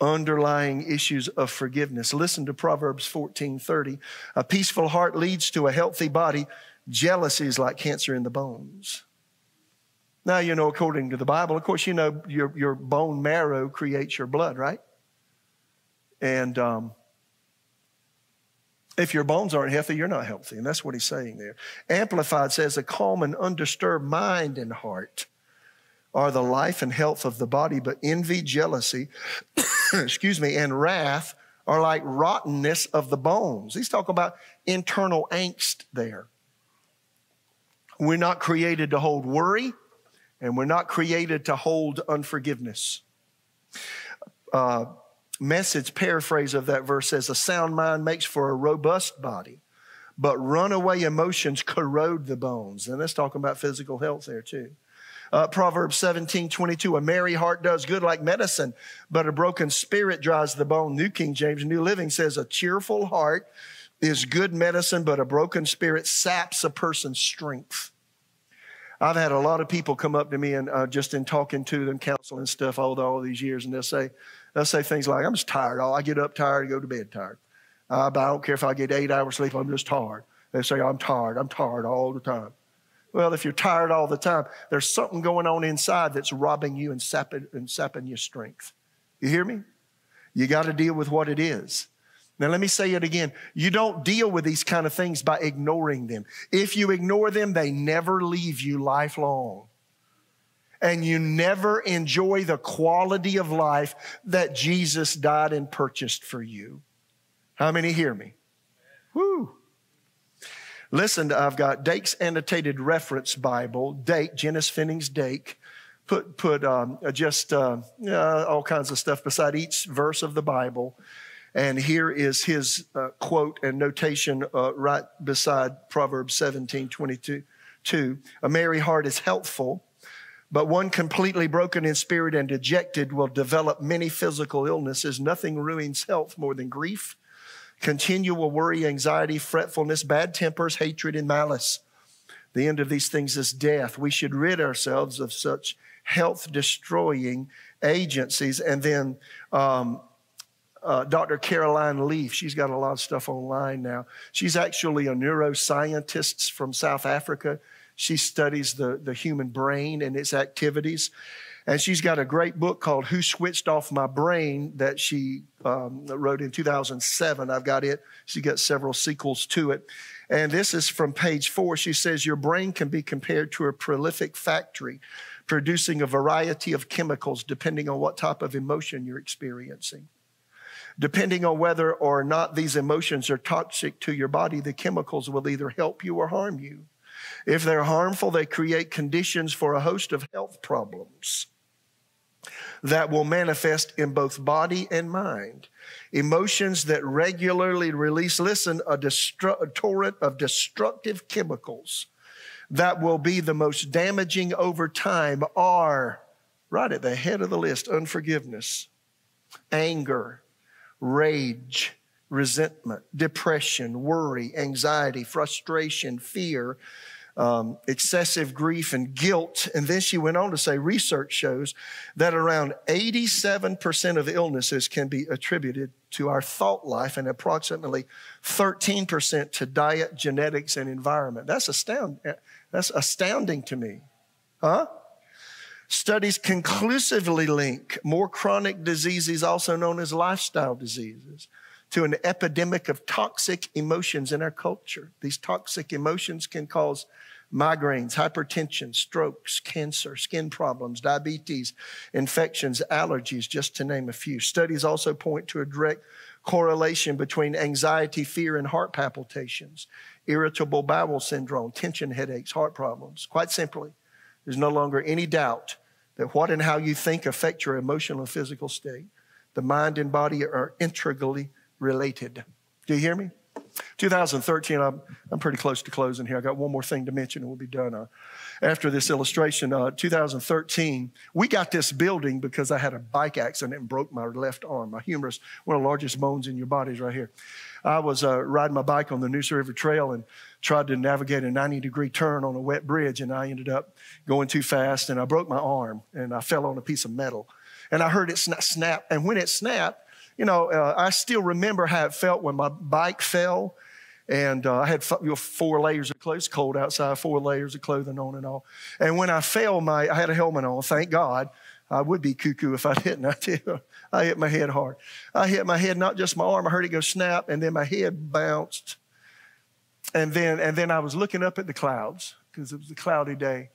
A: Underlying issues of forgiveness. Listen to Proverbs 14:30. A peaceful heart leads to a healthy body. Jealousy is like cancer in the bones. Now, you know, according to the Bible, of course, you know your, your bone marrow creates your blood, right? And um, if your bones aren't healthy, you're not healthy. And that's what he's saying there. Amplified says a calm and undisturbed mind and heart are the life and health of the body, but envy, jealousy, excuse me, and wrath are like rottenness of the bones. He's talking about internal angst there. We're not created to hold worry and we're not created to hold unforgiveness. Uh, message paraphrase of that verse says, A sound mind makes for a robust body, but runaway emotions corrode the bones. And that's talking about physical health there too. Uh, Proverbs 17, 22, a merry heart does good like medicine, but a broken spirit dries the bone. New King James, New Living says, a cheerful heart is good medicine, but a broken spirit saps a person's strength. I've had a lot of people come up to me and uh, just in talking to them, counseling stuff all, all these years, and they'll say, they'll say things like, "I'm just tired. I get up tired, and go to bed tired. Uh, but I don't care if I get eight hours sleep. I'm just tired." They say, "I'm tired. I'm tired all the time." Well, if you're tired all the time, there's something going on inside that's robbing you and sapping, and sapping your strength. You hear me? You got to deal with what it is. Now, let me say it again. You don't deal with these kind of things by ignoring them. If you ignore them, they never leave you lifelong. And you never enjoy the quality of life that Jesus died and purchased for you. How many hear me? Woo. Listen, I've got Dake's Annotated Reference Bible, Dake, Janice Finnings Dake. Put, put um, just uh, uh, all kinds of stuff beside each verse of the Bible. And here is his uh, quote and notation uh, right beside Proverbs 17 22. Two, a merry heart is healthful, but one completely broken in spirit and dejected will develop many physical illnesses. Nothing ruins health more than grief, continual worry, anxiety, fretfulness, bad tempers, hatred, and malice. The end of these things is death. We should rid ourselves of such health destroying agencies. And then um, uh, Dr. Caroline Leaf. She's got a lot of stuff online now. She's actually a neuroscientist from South Africa. She studies the, the human brain and its activities. And she's got a great book called Who Switched Off My Brain that she um, wrote in 2007. I've got it. She got several sequels to it. And this is from page four. She says, Your brain can be compared to a prolific factory producing a variety of chemicals depending on what type of emotion you're experiencing. Depending on whether or not these emotions are toxic to your body, the chemicals will either help you or harm you. If they're harmful, they create conditions for a host of health problems that will manifest in both body and mind. Emotions that regularly release, listen, a, destru- a torrent of destructive chemicals that will be the most damaging over time are right at the head of the list unforgiveness, anger, rage, resentment, depression, worry, anxiety, frustration, fear, um, excessive grief, and guilt. And then she went on to say research shows that around 87% of illnesses can be attributed to our thought life and approximately 13% to diet, genetics, and environment. That's, astound- that's astounding to me. Huh? Studies conclusively link more chronic diseases, also known as lifestyle diseases, to an epidemic of toxic emotions in our culture. These toxic emotions can cause migraines, hypertension, strokes, cancer, skin problems, diabetes, infections, allergies, just to name a few. Studies also point to a direct correlation between anxiety, fear, and heart palpitations, irritable bowel syndrome, tension headaches, heart problems. Quite simply, there's no longer any doubt that what and how you think affect your emotional and physical state. The mind and body are integrally related. Do you hear me? 2013, I'm, I'm pretty close to closing here. I got one more thing to mention and we'll be done. Uh, after this illustration, uh, 2013, we got this building because I had a bike accident and broke my left arm. My humerus, one of the largest bones in your body is right here. I was uh, riding my bike on the Neuse River Trail and tried to navigate a 90 degree turn on a wet bridge, and I ended up going too fast and I broke my arm and I fell on a piece of metal. And I heard it snap, and when it snapped, you know, uh, I still remember how it felt when my bike fell and uh, I had four layers of clothes, cold outside, four layers of clothing on and all. And when I fell, my I had a helmet on. Thank God. I would be cuckoo if I didn't. I you, I hit my head hard. I hit my head, not just my arm. I heard it go snap, and then my head bounced. And then, and then I was looking up at the clouds because it was a cloudy day.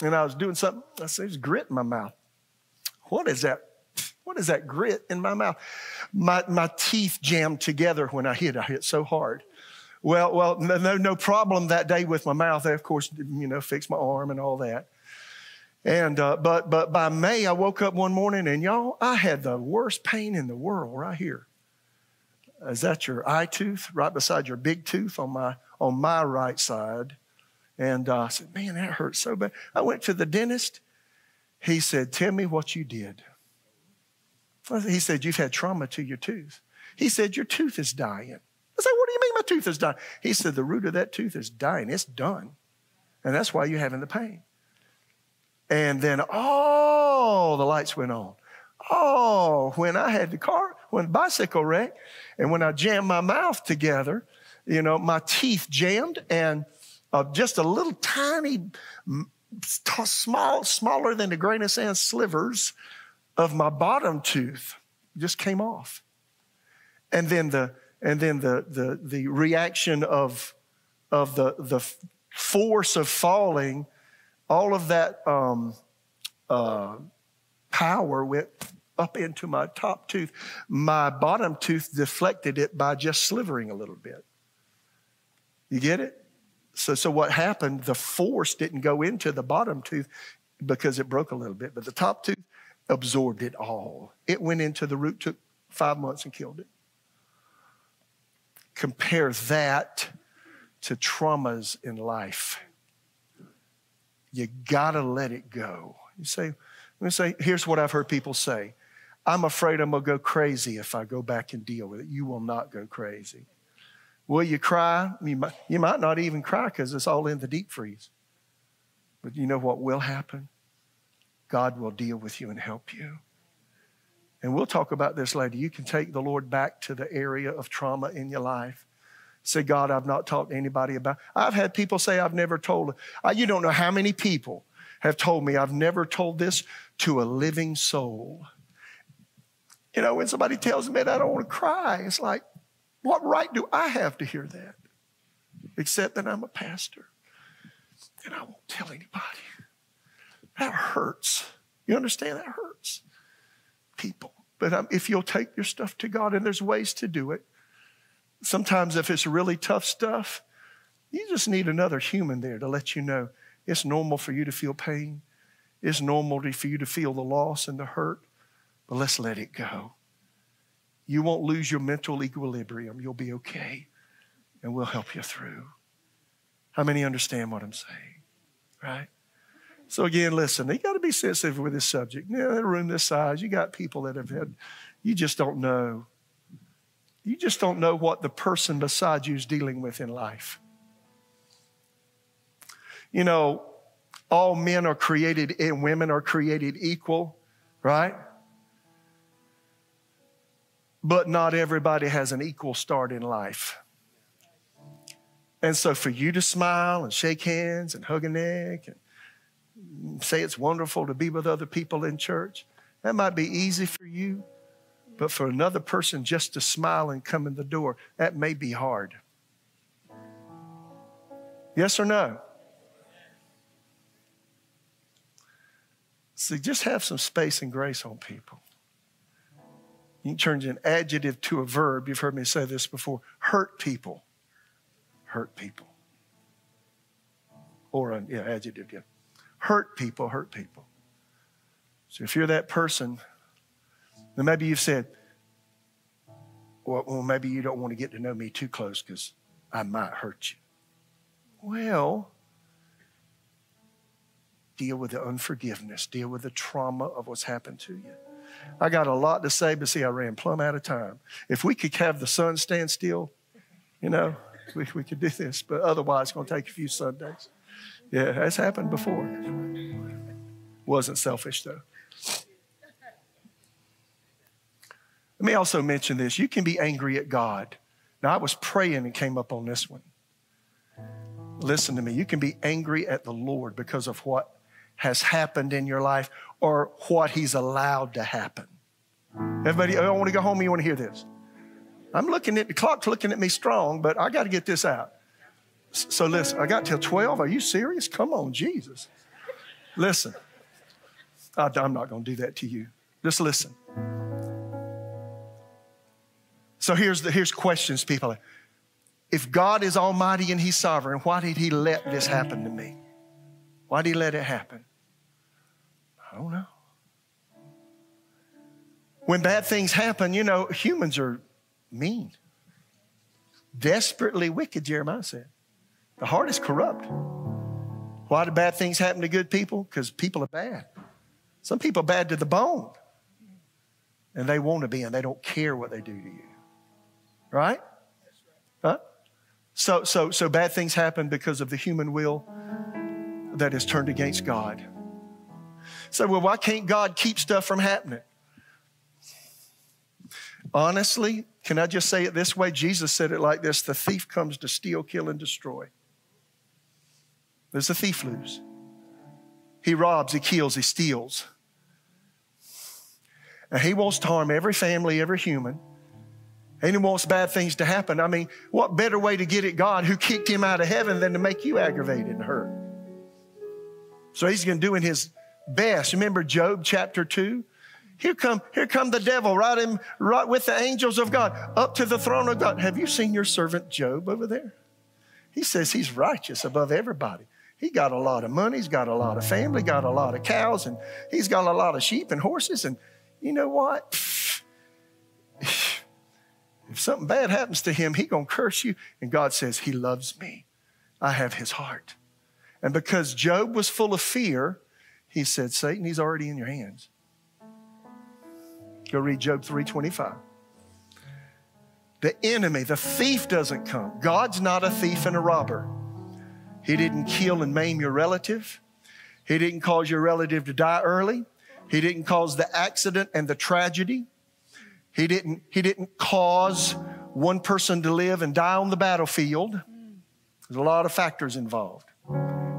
A: And I was doing something. I said, "There's grit in my mouth. What is that what is that grit in my mouth? My, my teeth jammed together when I hit. I hit so hard. Well, well, no, no problem that day with my mouth. I, of course, you know, fixed my arm and all that. And uh, but but by May, I woke up one morning and y'all, I had the worst pain in the world right here. Is that your eye tooth right beside your big tooth on my on my right side? And uh, I said, man, that hurts so bad. I went to the dentist. He said, tell me what you did. He said, You've had trauma to your tooth. He said, Your tooth is dying. I said, What do you mean my tooth is dying? He said, The root of that tooth is dying. It's done. And that's why you're having the pain. And then all the lights went on. Oh, when I had the car, when the bicycle wreck, and when I jammed my mouth together, you know, my teeth jammed and uh, just a little tiny, small, smaller than a grain of sand slivers of my bottom tooth just came off. And then the and then the the the reaction of of the the force of falling, all of that um, uh, power went up into my top tooth. My bottom tooth deflected it by just slivering a little bit. You get it? So, so what happened? The force didn't go into the bottom tooth because it broke a little bit, but the top tooth absorbed it all. It went into the root, took five months and killed it. Compare that to traumas in life. You gotta let it go. You say, let me say, here's what I've heard people say. I'm afraid I'm gonna go crazy if I go back and deal with it. You will not go crazy. Will you cry? You might, you might not even cry because it's all in the deep freeze. But you know what will happen? God will deal with you and help you. And we'll talk about this later. You can take the Lord back to the area of trauma in your life. Say, God, I've not talked to anybody about. I've had people say I've never told. You don't know how many people have told me I've never told this to a living soul. You know, when somebody tells me that I don't want to cry, it's like, what right do I have to hear that? Except that I'm a pastor and I won't tell anybody. That hurts. You understand? That hurts people. But um, if you'll take your stuff to God, and there's ways to do it. Sometimes, if it's really tough stuff, you just need another human there to let you know it's normal for you to feel pain. It's normal for you to feel the loss and the hurt, but let's let it go. You won't lose your mental equilibrium. You'll be okay, and we'll help you through. How many understand what I'm saying? Right? So again, listen, you got to be sensitive with this subject. You know, in a room this size, you got people that have had, you just don't know. You just don't know what the person beside you is dealing with in life. You know, all men are created and women are created equal, right? But not everybody has an equal start in life. And so for you to smile and shake hands and hug a neck and say it's wonderful to be with other people in church. That might be easy for you, but for another person just to smile and come in the door, that may be hard. Yes or no? See, just have some space and grace on people. You can turn an adjective to a verb. You've heard me say this before. Hurt people. Hurt people. Or, an yeah, adjective, yeah hurt people hurt people. So if you're that person, then maybe you've said, well, well, maybe you don't want to get to know me too close because I might hurt you. Well, deal with the unforgiveness, deal with the trauma of what's happened to you. I got a lot to say, but see, I ran plumb out of time. If we could have the sun stand still, you know, we, we could do this, but otherwise, it's going to take a few Sundays. Yeah, that's happened before. Wasn't selfish, though. Let me also mention this. You can be angry at God. Now, I was praying and came up on this one. Listen to me. You can be angry at the Lord because of what has happened in your life or what He's allowed to happen. Everybody, I want to go home. You want to hear this? I'm looking at the clock's looking at me strong, but I got to get this out. So listen, I got till 12. Are you serious? Come on, Jesus. Listen, I'm not going to do that to you. Just listen. So here's the here's questions, people. If God is almighty and He's sovereign, why did He let this happen to me? Why did He let it happen? I don't know. When bad things happen, you know, humans are mean, desperately wicked, Jeremiah said. The heart is corrupt. Why do bad things happen to good people? Because people are bad. Some people are bad to the bone. And they want to be, and they don't care what they do to you. Right? Huh? So, so, so bad things happen because of the human will that is turned against God. So, well, why can't God keep stuff from happening? Honestly, can I just say it this way? Jesus said it like this the thief comes to steal, kill, and destroy. There's a thief loose. He robs, he kills, he steals. And he wants to harm every family, every human. And he wants bad things to happen. I mean, what better way to get at God who kicked him out of heaven than to make you aggravated and hurt? So he's going to do in his best. Remember Job chapter 2? Here come, here come the devil, right, in, right with the angels of God, up to the throne of God. Have you seen your servant Job over there? He says he's righteous above everybody. He got a lot of money, he's got a lot of family, got a lot of cows, and he's got a lot of sheep and horses. And you know what? If something bad happens to him, he gonna curse you. And God says, He loves me. I have his heart. And because Job was full of fear, he said, Satan, he's already in your hands. Go read Job 325. The enemy, the thief doesn't come. God's not a thief and a robber. He didn't kill and maim your relative. He didn't cause your relative to die early. He didn't cause the accident and the tragedy. He didn't, he didn't cause one person to live and die on the battlefield. There's a lot of factors involved.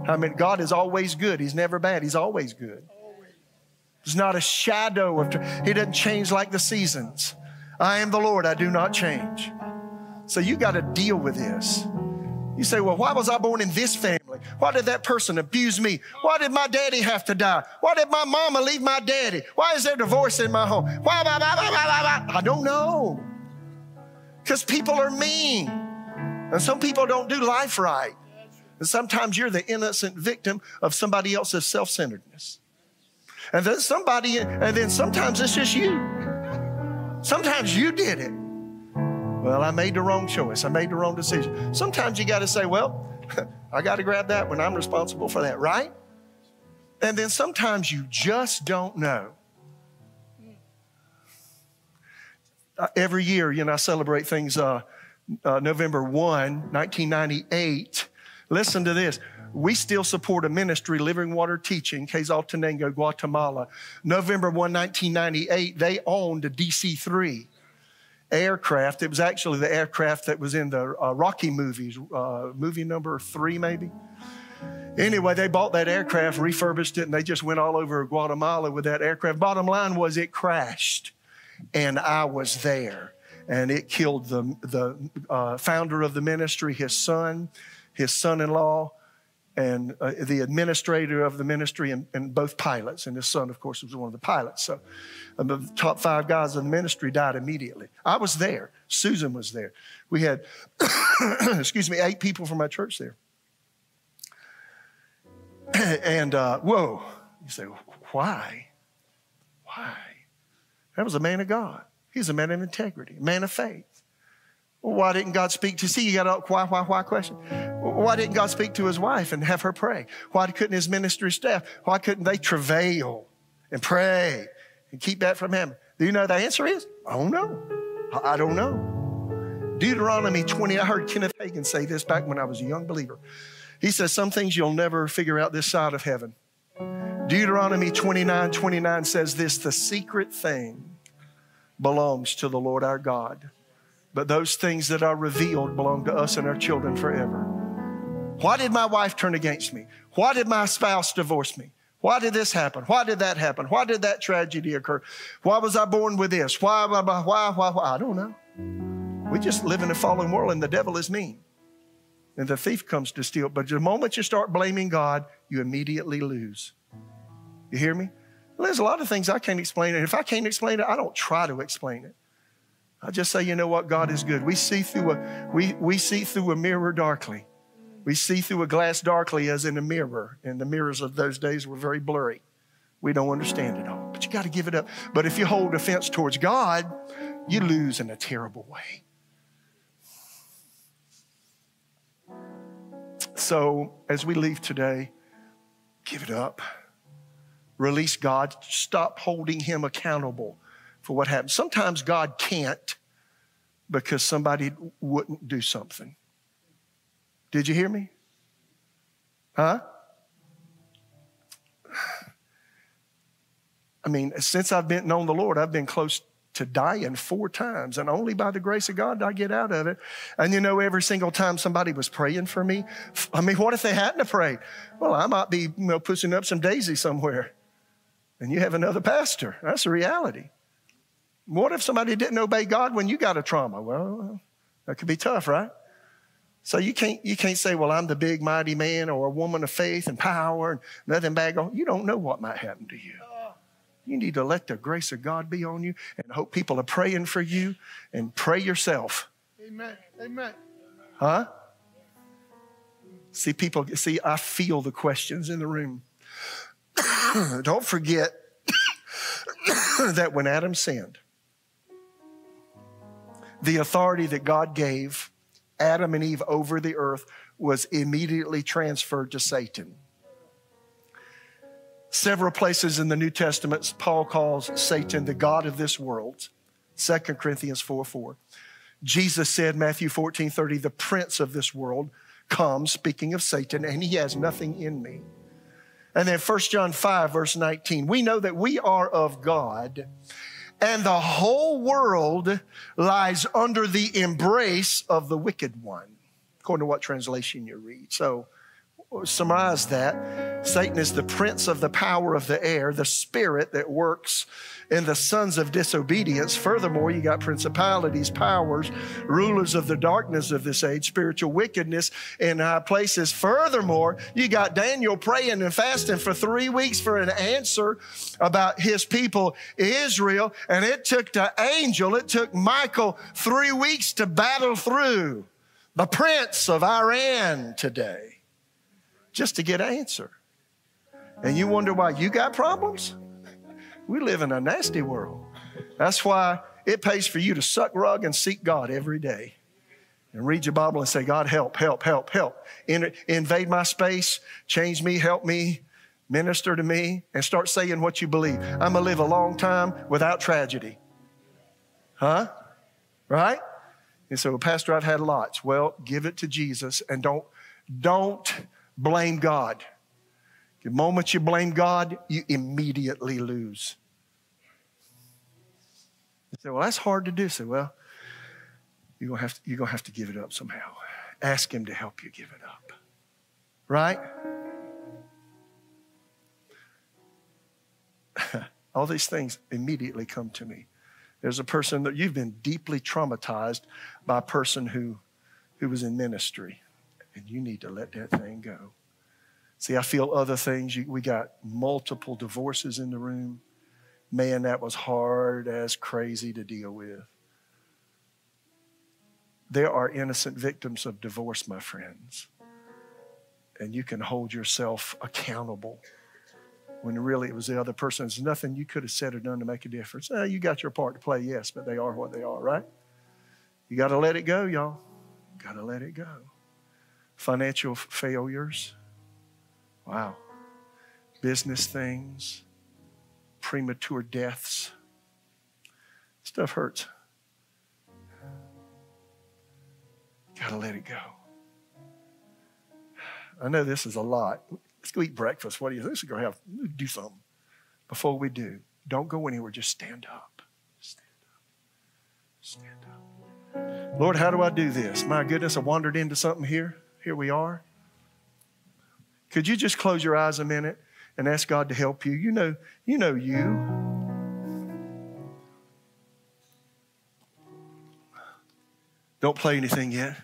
A: I mean, God is always good. He's never bad. He's always good. There's not a shadow of, He doesn't change like the seasons. I am the Lord. I do not change. So you got to deal with this. You say, well, why was I born in this family? Why did that person abuse me? Why did my daddy have to die? Why did my mama leave my daddy? Why is there divorce in my home? Why, blah, blah, blah, I don't know. Because people are mean. And some people don't do life right. And sometimes you're the innocent victim of somebody else's self centeredness. And then somebody, and then sometimes it's just you. Sometimes you did it. Well, I made the wrong choice. I made the wrong decision. Sometimes you got to say, well, I got to grab that when I'm responsible for that, right? And then sometimes you just don't know. Uh, every year, you know, I celebrate things uh, uh, November 1, 1998. Listen to this. We still support a ministry, Living Water Teaching, Quetzaltenango, Guatemala. November 1, 1998, they owned a DC 3 aircraft. It was actually the aircraft that was in the uh, Rocky movies, uh, movie number three, maybe. Anyway, they bought that aircraft, refurbished it, and they just went all over Guatemala with that aircraft. Bottom line was it crashed, and I was there. And it killed the, the uh, founder of the ministry, his son, his son in law, and uh, the administrator of the ministry, and, and, both pilots. And his son, of course, was one of the pilots. So um, the top five guys in the ministry died immediately. I was there. Susan was there. We had, excuse me, eight people from my church there. and uh, whoa, you say, why? Why? That was a man of God. He's a man of integrity, a man of faith. Why didn't God speak to see? You got a why, why, why question. Why didn't God speak to his wife and have her pray? Why couldn't his ministry staff? Why couldn't they travail and pray and keep that from him? Do you know the answer is? I don't know. I don't know. Deuteronomy 20, I heard Kenneth Hagin say this back when I was a young believer. He says, Some things you'll never figure out this side of heaven. Deuteronomy 29 29 says this the secret thing belongs to the Lord our God, but those things that are revealed belong to us and our children forever. Why did my wife turn against me? Why did my spouse divorce me? Why did this happen? Why did that happen? Why did that tragedy occur? Why was I born with this? Why, why, why, why, why? I don't know. We just live in a fallen world and the devil is mean. And the thief comes to steal. But the moment you start blaming God, you immediately lose. You hear me? Well, there's a lot of things I can't explain. And if I can't explain it, I don't try to explain it. I just say, you know what? God is good. We see through a, we, we see through a mirror darkly. We see through a glass darkly as in a mirror, and the mirrors of those days were very blurry. We don't understand it all, but you got to give it up. But if you hold offense towards God, you lose in a terrible way. So, as we leave today, give it up. Release God. Stop holding Him accountable for what happened. Sometimes God can't because somebody wouldn't do something. Did you hear me? Huh? I mean, since I've been known the Lord, I've been close to dying four times, and only by the grace of God did I get out of it. And you know, every single time somebody was praying for me, I mean, what if they hadn't prayed? Well, I might be, you know, pushing up some daisy somewhere, and you have another pastor. That's a reality. What if somebody didn't obey God when you got a trauma? Well, that could be tough, right? So you can't, you can't say, well, I'm the big mighty man or a woman of faith and power and nothing bad going. You don't know what might happen to you. You need to let the grace of God be on you and hope people are praying for you and pray yourself.
B: Amen. Amen.
A: Huh? See, people, see, I feel the questions in the room. don't forget that when Adam sinned, the authority that God gave Adam and Eve over the earth was immediately transferred to Satan. Several places in the New Testament, Paul calls Satan the God of this world. 2 Corinthians 4 4. Jesus said, Matthew 14 30, the prince of this world comes, speaking of Satan, and he has nothing in me. And then 1 John 5, verse 19, we know that we are of God and the whole world lies under the embrace of the wicked one, according to what translation you read. So, summarize that. Satan is the prince of the power of the air, the spirit that works in the sons of disobedience. Furthermore, you got principalities, powers, rulers of the darkness of this age, spiritual wickedness in high places. Furthermore, you got Daniel praying and fasting for three weeks for an answer about his people, Israel. And it took the angel, it took Michael three weeks to battle through the prince of Iran today just to get an answer. And you wonder why you got problems? We live in a nasty world. That's why it pays for you to suck rug and seek God every day. And read your Bible and say, God, help, help, help, help. In, invade my space, change me, help me, minister to me, and start saying what you believe. I'm going to live a long time without tragedy. Huh? Right? And so, Pastor, I've had lots. Well, give it to Jesus and don't, don't blame God. The moment you blame God, you immediately lose. You say, well, that's hard to do. Say, well, you're have to, you're gonna have to give it up somehow. Ask him to help you give it up. Right? All these things immediately come to me. There's a person that you've been deeply traumatized by a person who, who was in ministry and you need to let that thing go. See, I feel other things. We got multiple divorces in the room. Man, that was hard as crazy to deal with. There are innocent victims of divorce, my friends. And you can hold yourself accountable when really it was the other person. There's nothing you could have said or done to make a difference. Eh, you got your part to play, yes, but they are what they are, right? You got to let it go, y'all. Got to let it go. Financial failures. Wow. Business things. Premature deaths. Stuff hurts. Got to let it go. I know this is a lot. Let's go eat breakfast. What do you think? Let's go have, do something. Before we do, don't go anywhere. Just stand up. Stand up. Stand up. Lord, how do I do this? My goodness, I wandered into something here. Here we are. Could you just close your eyes a minute and ask God to help you? You know, you know you. Don't play anything yet.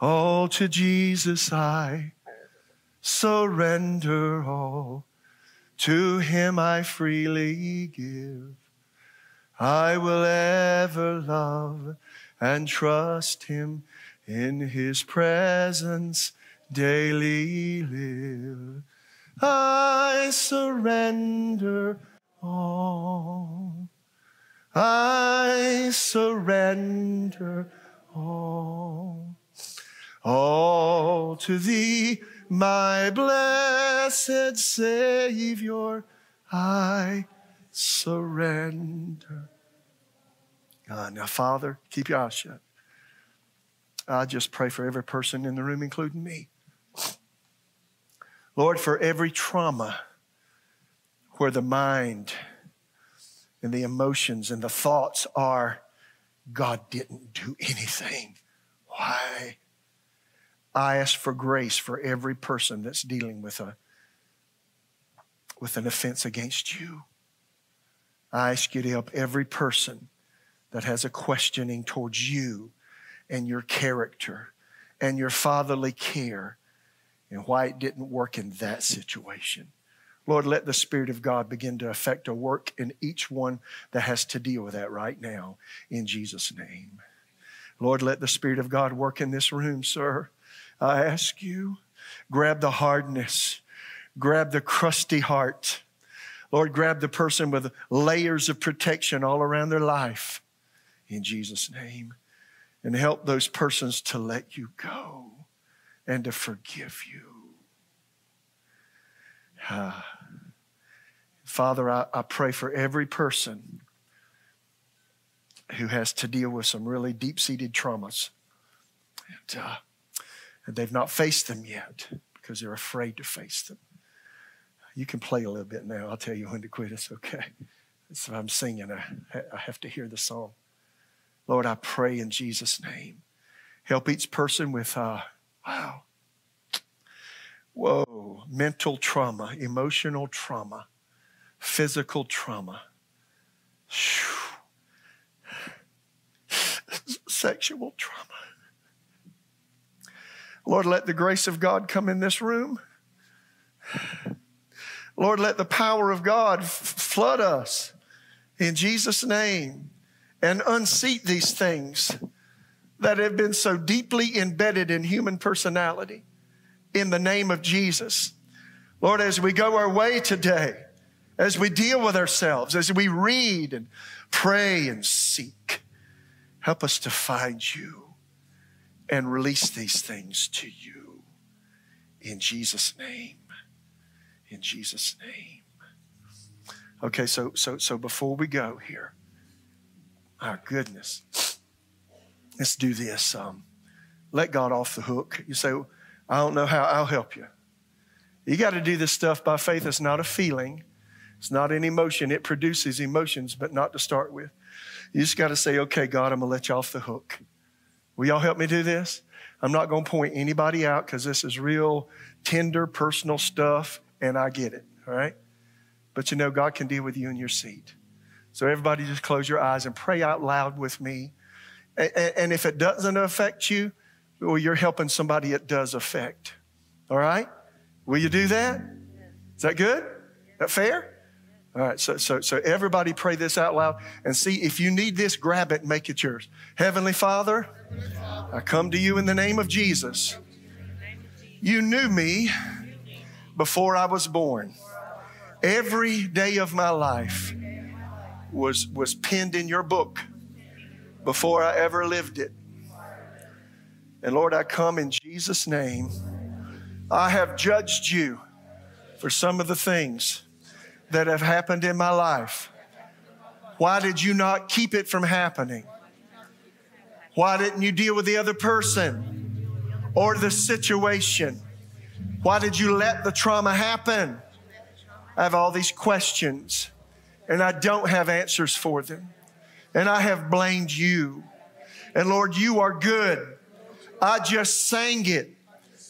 A: All to Jesus I surrender all. To him I freely give. I will ever love and trust him in his presence daily live. I surrender all. I surrender all. All to thee my blessed Savior, I surrender. Uh, now, Father, keep your eyes shut. I just pray for every person in the room, including me. Lord, for every trauma where the mind and the emotions and the thoughts are, God didn't do anything. Why? I ask for grace for every person that's dealing with a with an offense against you. I ask you to help every person that has a questioning towards you and your character and your fatherly care and why it didn't work in that situation. Lord, let the Spirit of God begin to affect a work in each one that has to deal with that right now in Jesus' name. Lord, let the Spirit of God work in this room, sir. I ask you, grab the hardness, grab the crusty heart. Lord, grab the person with layers of protection all around their life in Jesus' name. And help those persons to let you go and to forgive you. Ah. Father, I, I pray for every person who has to deal with some really deep seated traumas. And, uh, and they've not faced them yet because they're afraid to face them. You can play a little bit now. I'll tell you when to quit. It's okay. So I'm singing. I, I have to hear the song. Lord, I pray in Jesus' name. Help each person with, uh, wow, whoa, mental trauma, emotional trauma, physical trauma, sexual trauma. Lord, let the grace of God come in this room. Lord, let the power of God flood us in Jesus' name and unseat these things that have been so deeply embedded in human personality in the name of Jesus. Lord, as we go our way today, as we deal with ourselves, as we read and pray and seek, help us to find you and release these things to you. In Jesus' name. In Jesus' name. Okay, so so so before we go here, our goodness, let's do this. Um, let God off the hook. You say, I don't know how. I'll help you. You got to do this stuff by faith. It's not a feeling. It's not an emotion. It produces emotions, but not to start with. You just got to say, okay, God, I'm going to let you off the hook. Will y'all help me do this? I'm not going to point anybody out because this is real tender, personal stuff, and I get it, all right? But you know, God can deal with you in your seat. So, everybody, just close your eyes and pray out loud with me. And if it doesn't affect you, well, you're helping somebody it does affect. All right? Will you do that? Is that good? That fair? All right, so, so, so everybody pray this out loud and see if you need this, grab it and make it yours. Heavenly Father, I come to you in the name of Jesus. You knew me before I was born. Every day of my life was, was penned in your book before I ever lived it. And Lord, I come in Jesus' name. I have judged you for some of the things that have happened in my life. Why did you not keep it from happening? Why didn't you deal with the other person or the situation? Why did you let the trauma happen? I have all these questions and I don't have answers for them. And I have blamed you. And Lord, you are good. I just sang it.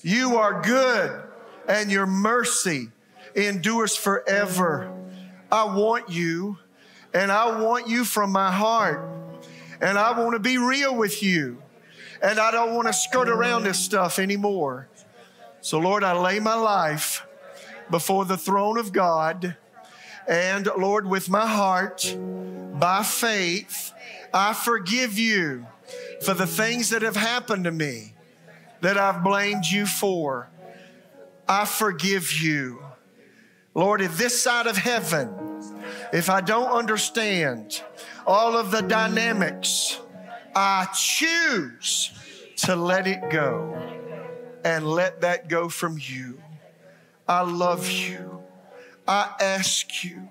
A: You are good and your mercy endures forever. I want you and I want you from my heart. And I want to be real with you. And I don't want to skirt around this stuff anymore. So, Lord, I lay my life before the throne of God. And Lord, with my heart, by faith, I forgive you for the things that have happened to me that I've blamed you for. I forgive you. Lord, if this side of heaven, if I don't understand all of the dynamics, I choose to let it go and let that go from you. I love you. I ask you.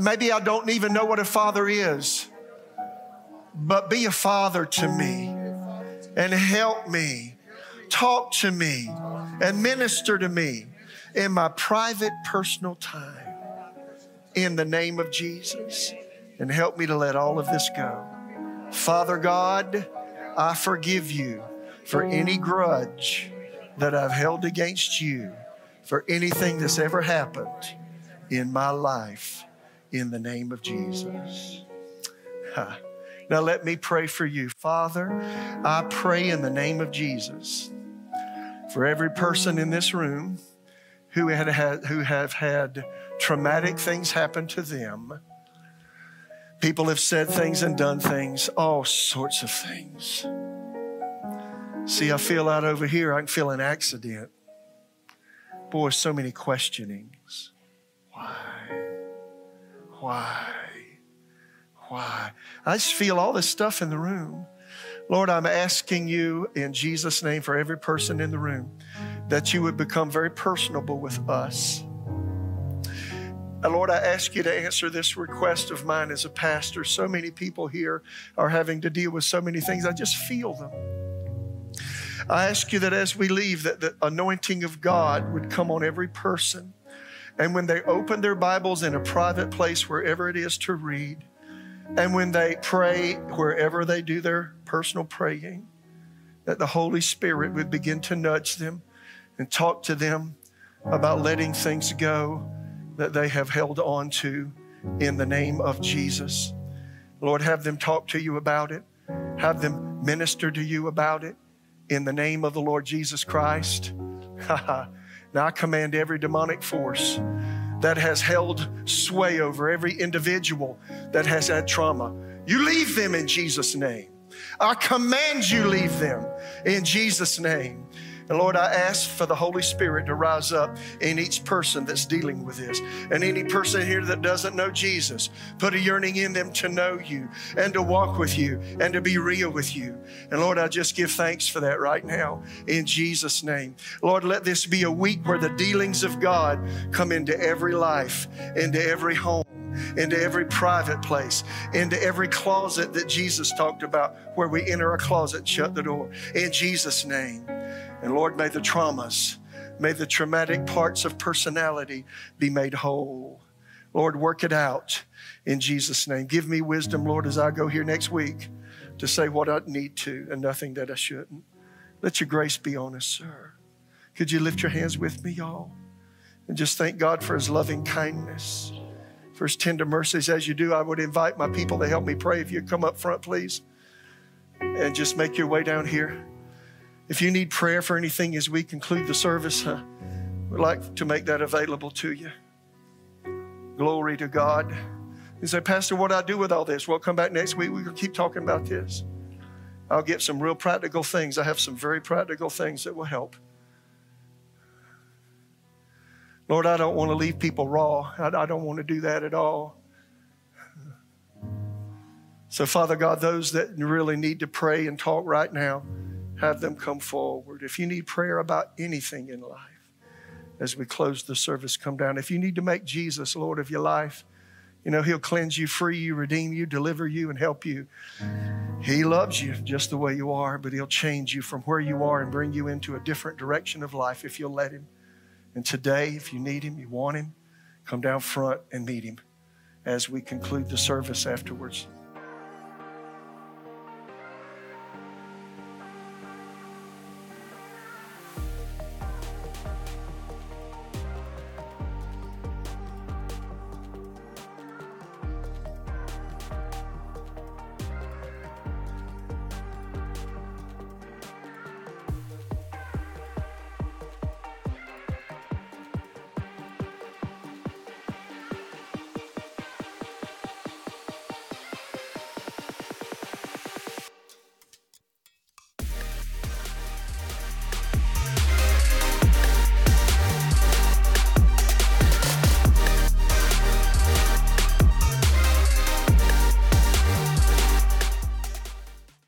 A: Maybe I don't even know what a father is, but be a father to me and help me. Talk to me and minister to me in my private, personal time in the name of Jesus and help me to let all of this go. Father God, I forgive you for any grudge that I've held against you for anything that's ever happened in my life in the name of Jesus. Now, let me pray for you. Father, I pray in the name of Jesus for every person in this room who, had had, who have had traumatic things happen to them. People have said things and done things, all sorts of things. See, I feel out over here, I can feel an accident. Boy, so many questionings. Why? Why? Why? I just feel all this stuff in the room. Lord, I'm asking you in Jesus' name for every person in the room that you would become very personable with us. And Lord, I ask you to answer this request of mine as a pastor. So many people here are having to deal with so many things. I just feel them. I ask you that as we leave, that the anointing of God would come on every person. And when they open their Bibles in a private place, wherever it is to read, and when they pray, wherever they do their personal praying, that the Holy Spirit would begin to nudge them and talk to them about letting things go that they have held on to in the name of Jesus. Lord, have them talk to you about it, have them minister to you about it in the name of the Lord Jesus Christ. now I command every demonic force that has held sway over every individual that has had trauma. You leave them in Jesus' name. I command you leave them in Jesus' name. And Lord, I ask for the Holy Spirit to rise up in each person that's dealing with this. And any person here that doesn't know Jesus, put a yearning in them to know you and to walk with you and to be real with you. And Lord, I just give thanks for that right now in Jesus' name. Lord, let this be a week where the dealings of God come into every life, into every home into every private place, into every closet that Jesus talked about, where we enter a closet, shut the door. In Jesus' name. And Lord, may the traumas, may the traumatic parts of personality be made whole. Lord, work it out in Jesus' name. Give me wisdom, Lord, as I go here next week to say what I need to and nothing that I shouldn't. Let your grace be on us, sir. Could you lift your hands with me, y'all? And just thank God for his loving kindness, for his tender mercies. As you do, I would invite my people to help me pray. If you come up front, please, and just make your way down here. If you need prayer for anything as we conclude the service, uh, we'd like to make that available to you. Glory to God. You say, Pastor, what do I do with all this? Well, come back next week. We'll keep talking about this. I'll get some real practical things. I have some very practical things that will help. Lord, I don't want to leave people raw. I, I don't want to do that at all. So, Father God, those that really need to pray and talk right now, have them come forward. If you need prayer about anything in life, as we close the service, come down. If you need to make Jesus Lord of your life, you know, He'll cleanse you, free you, redeem you, deliver you, and help you. He loves you just the way you are, but He'll change you from where you are and bring you into a different direction of life if you'll let Him. And today, if you need Him, you want Him, come down front and meet Him as we conclude the service afterwards.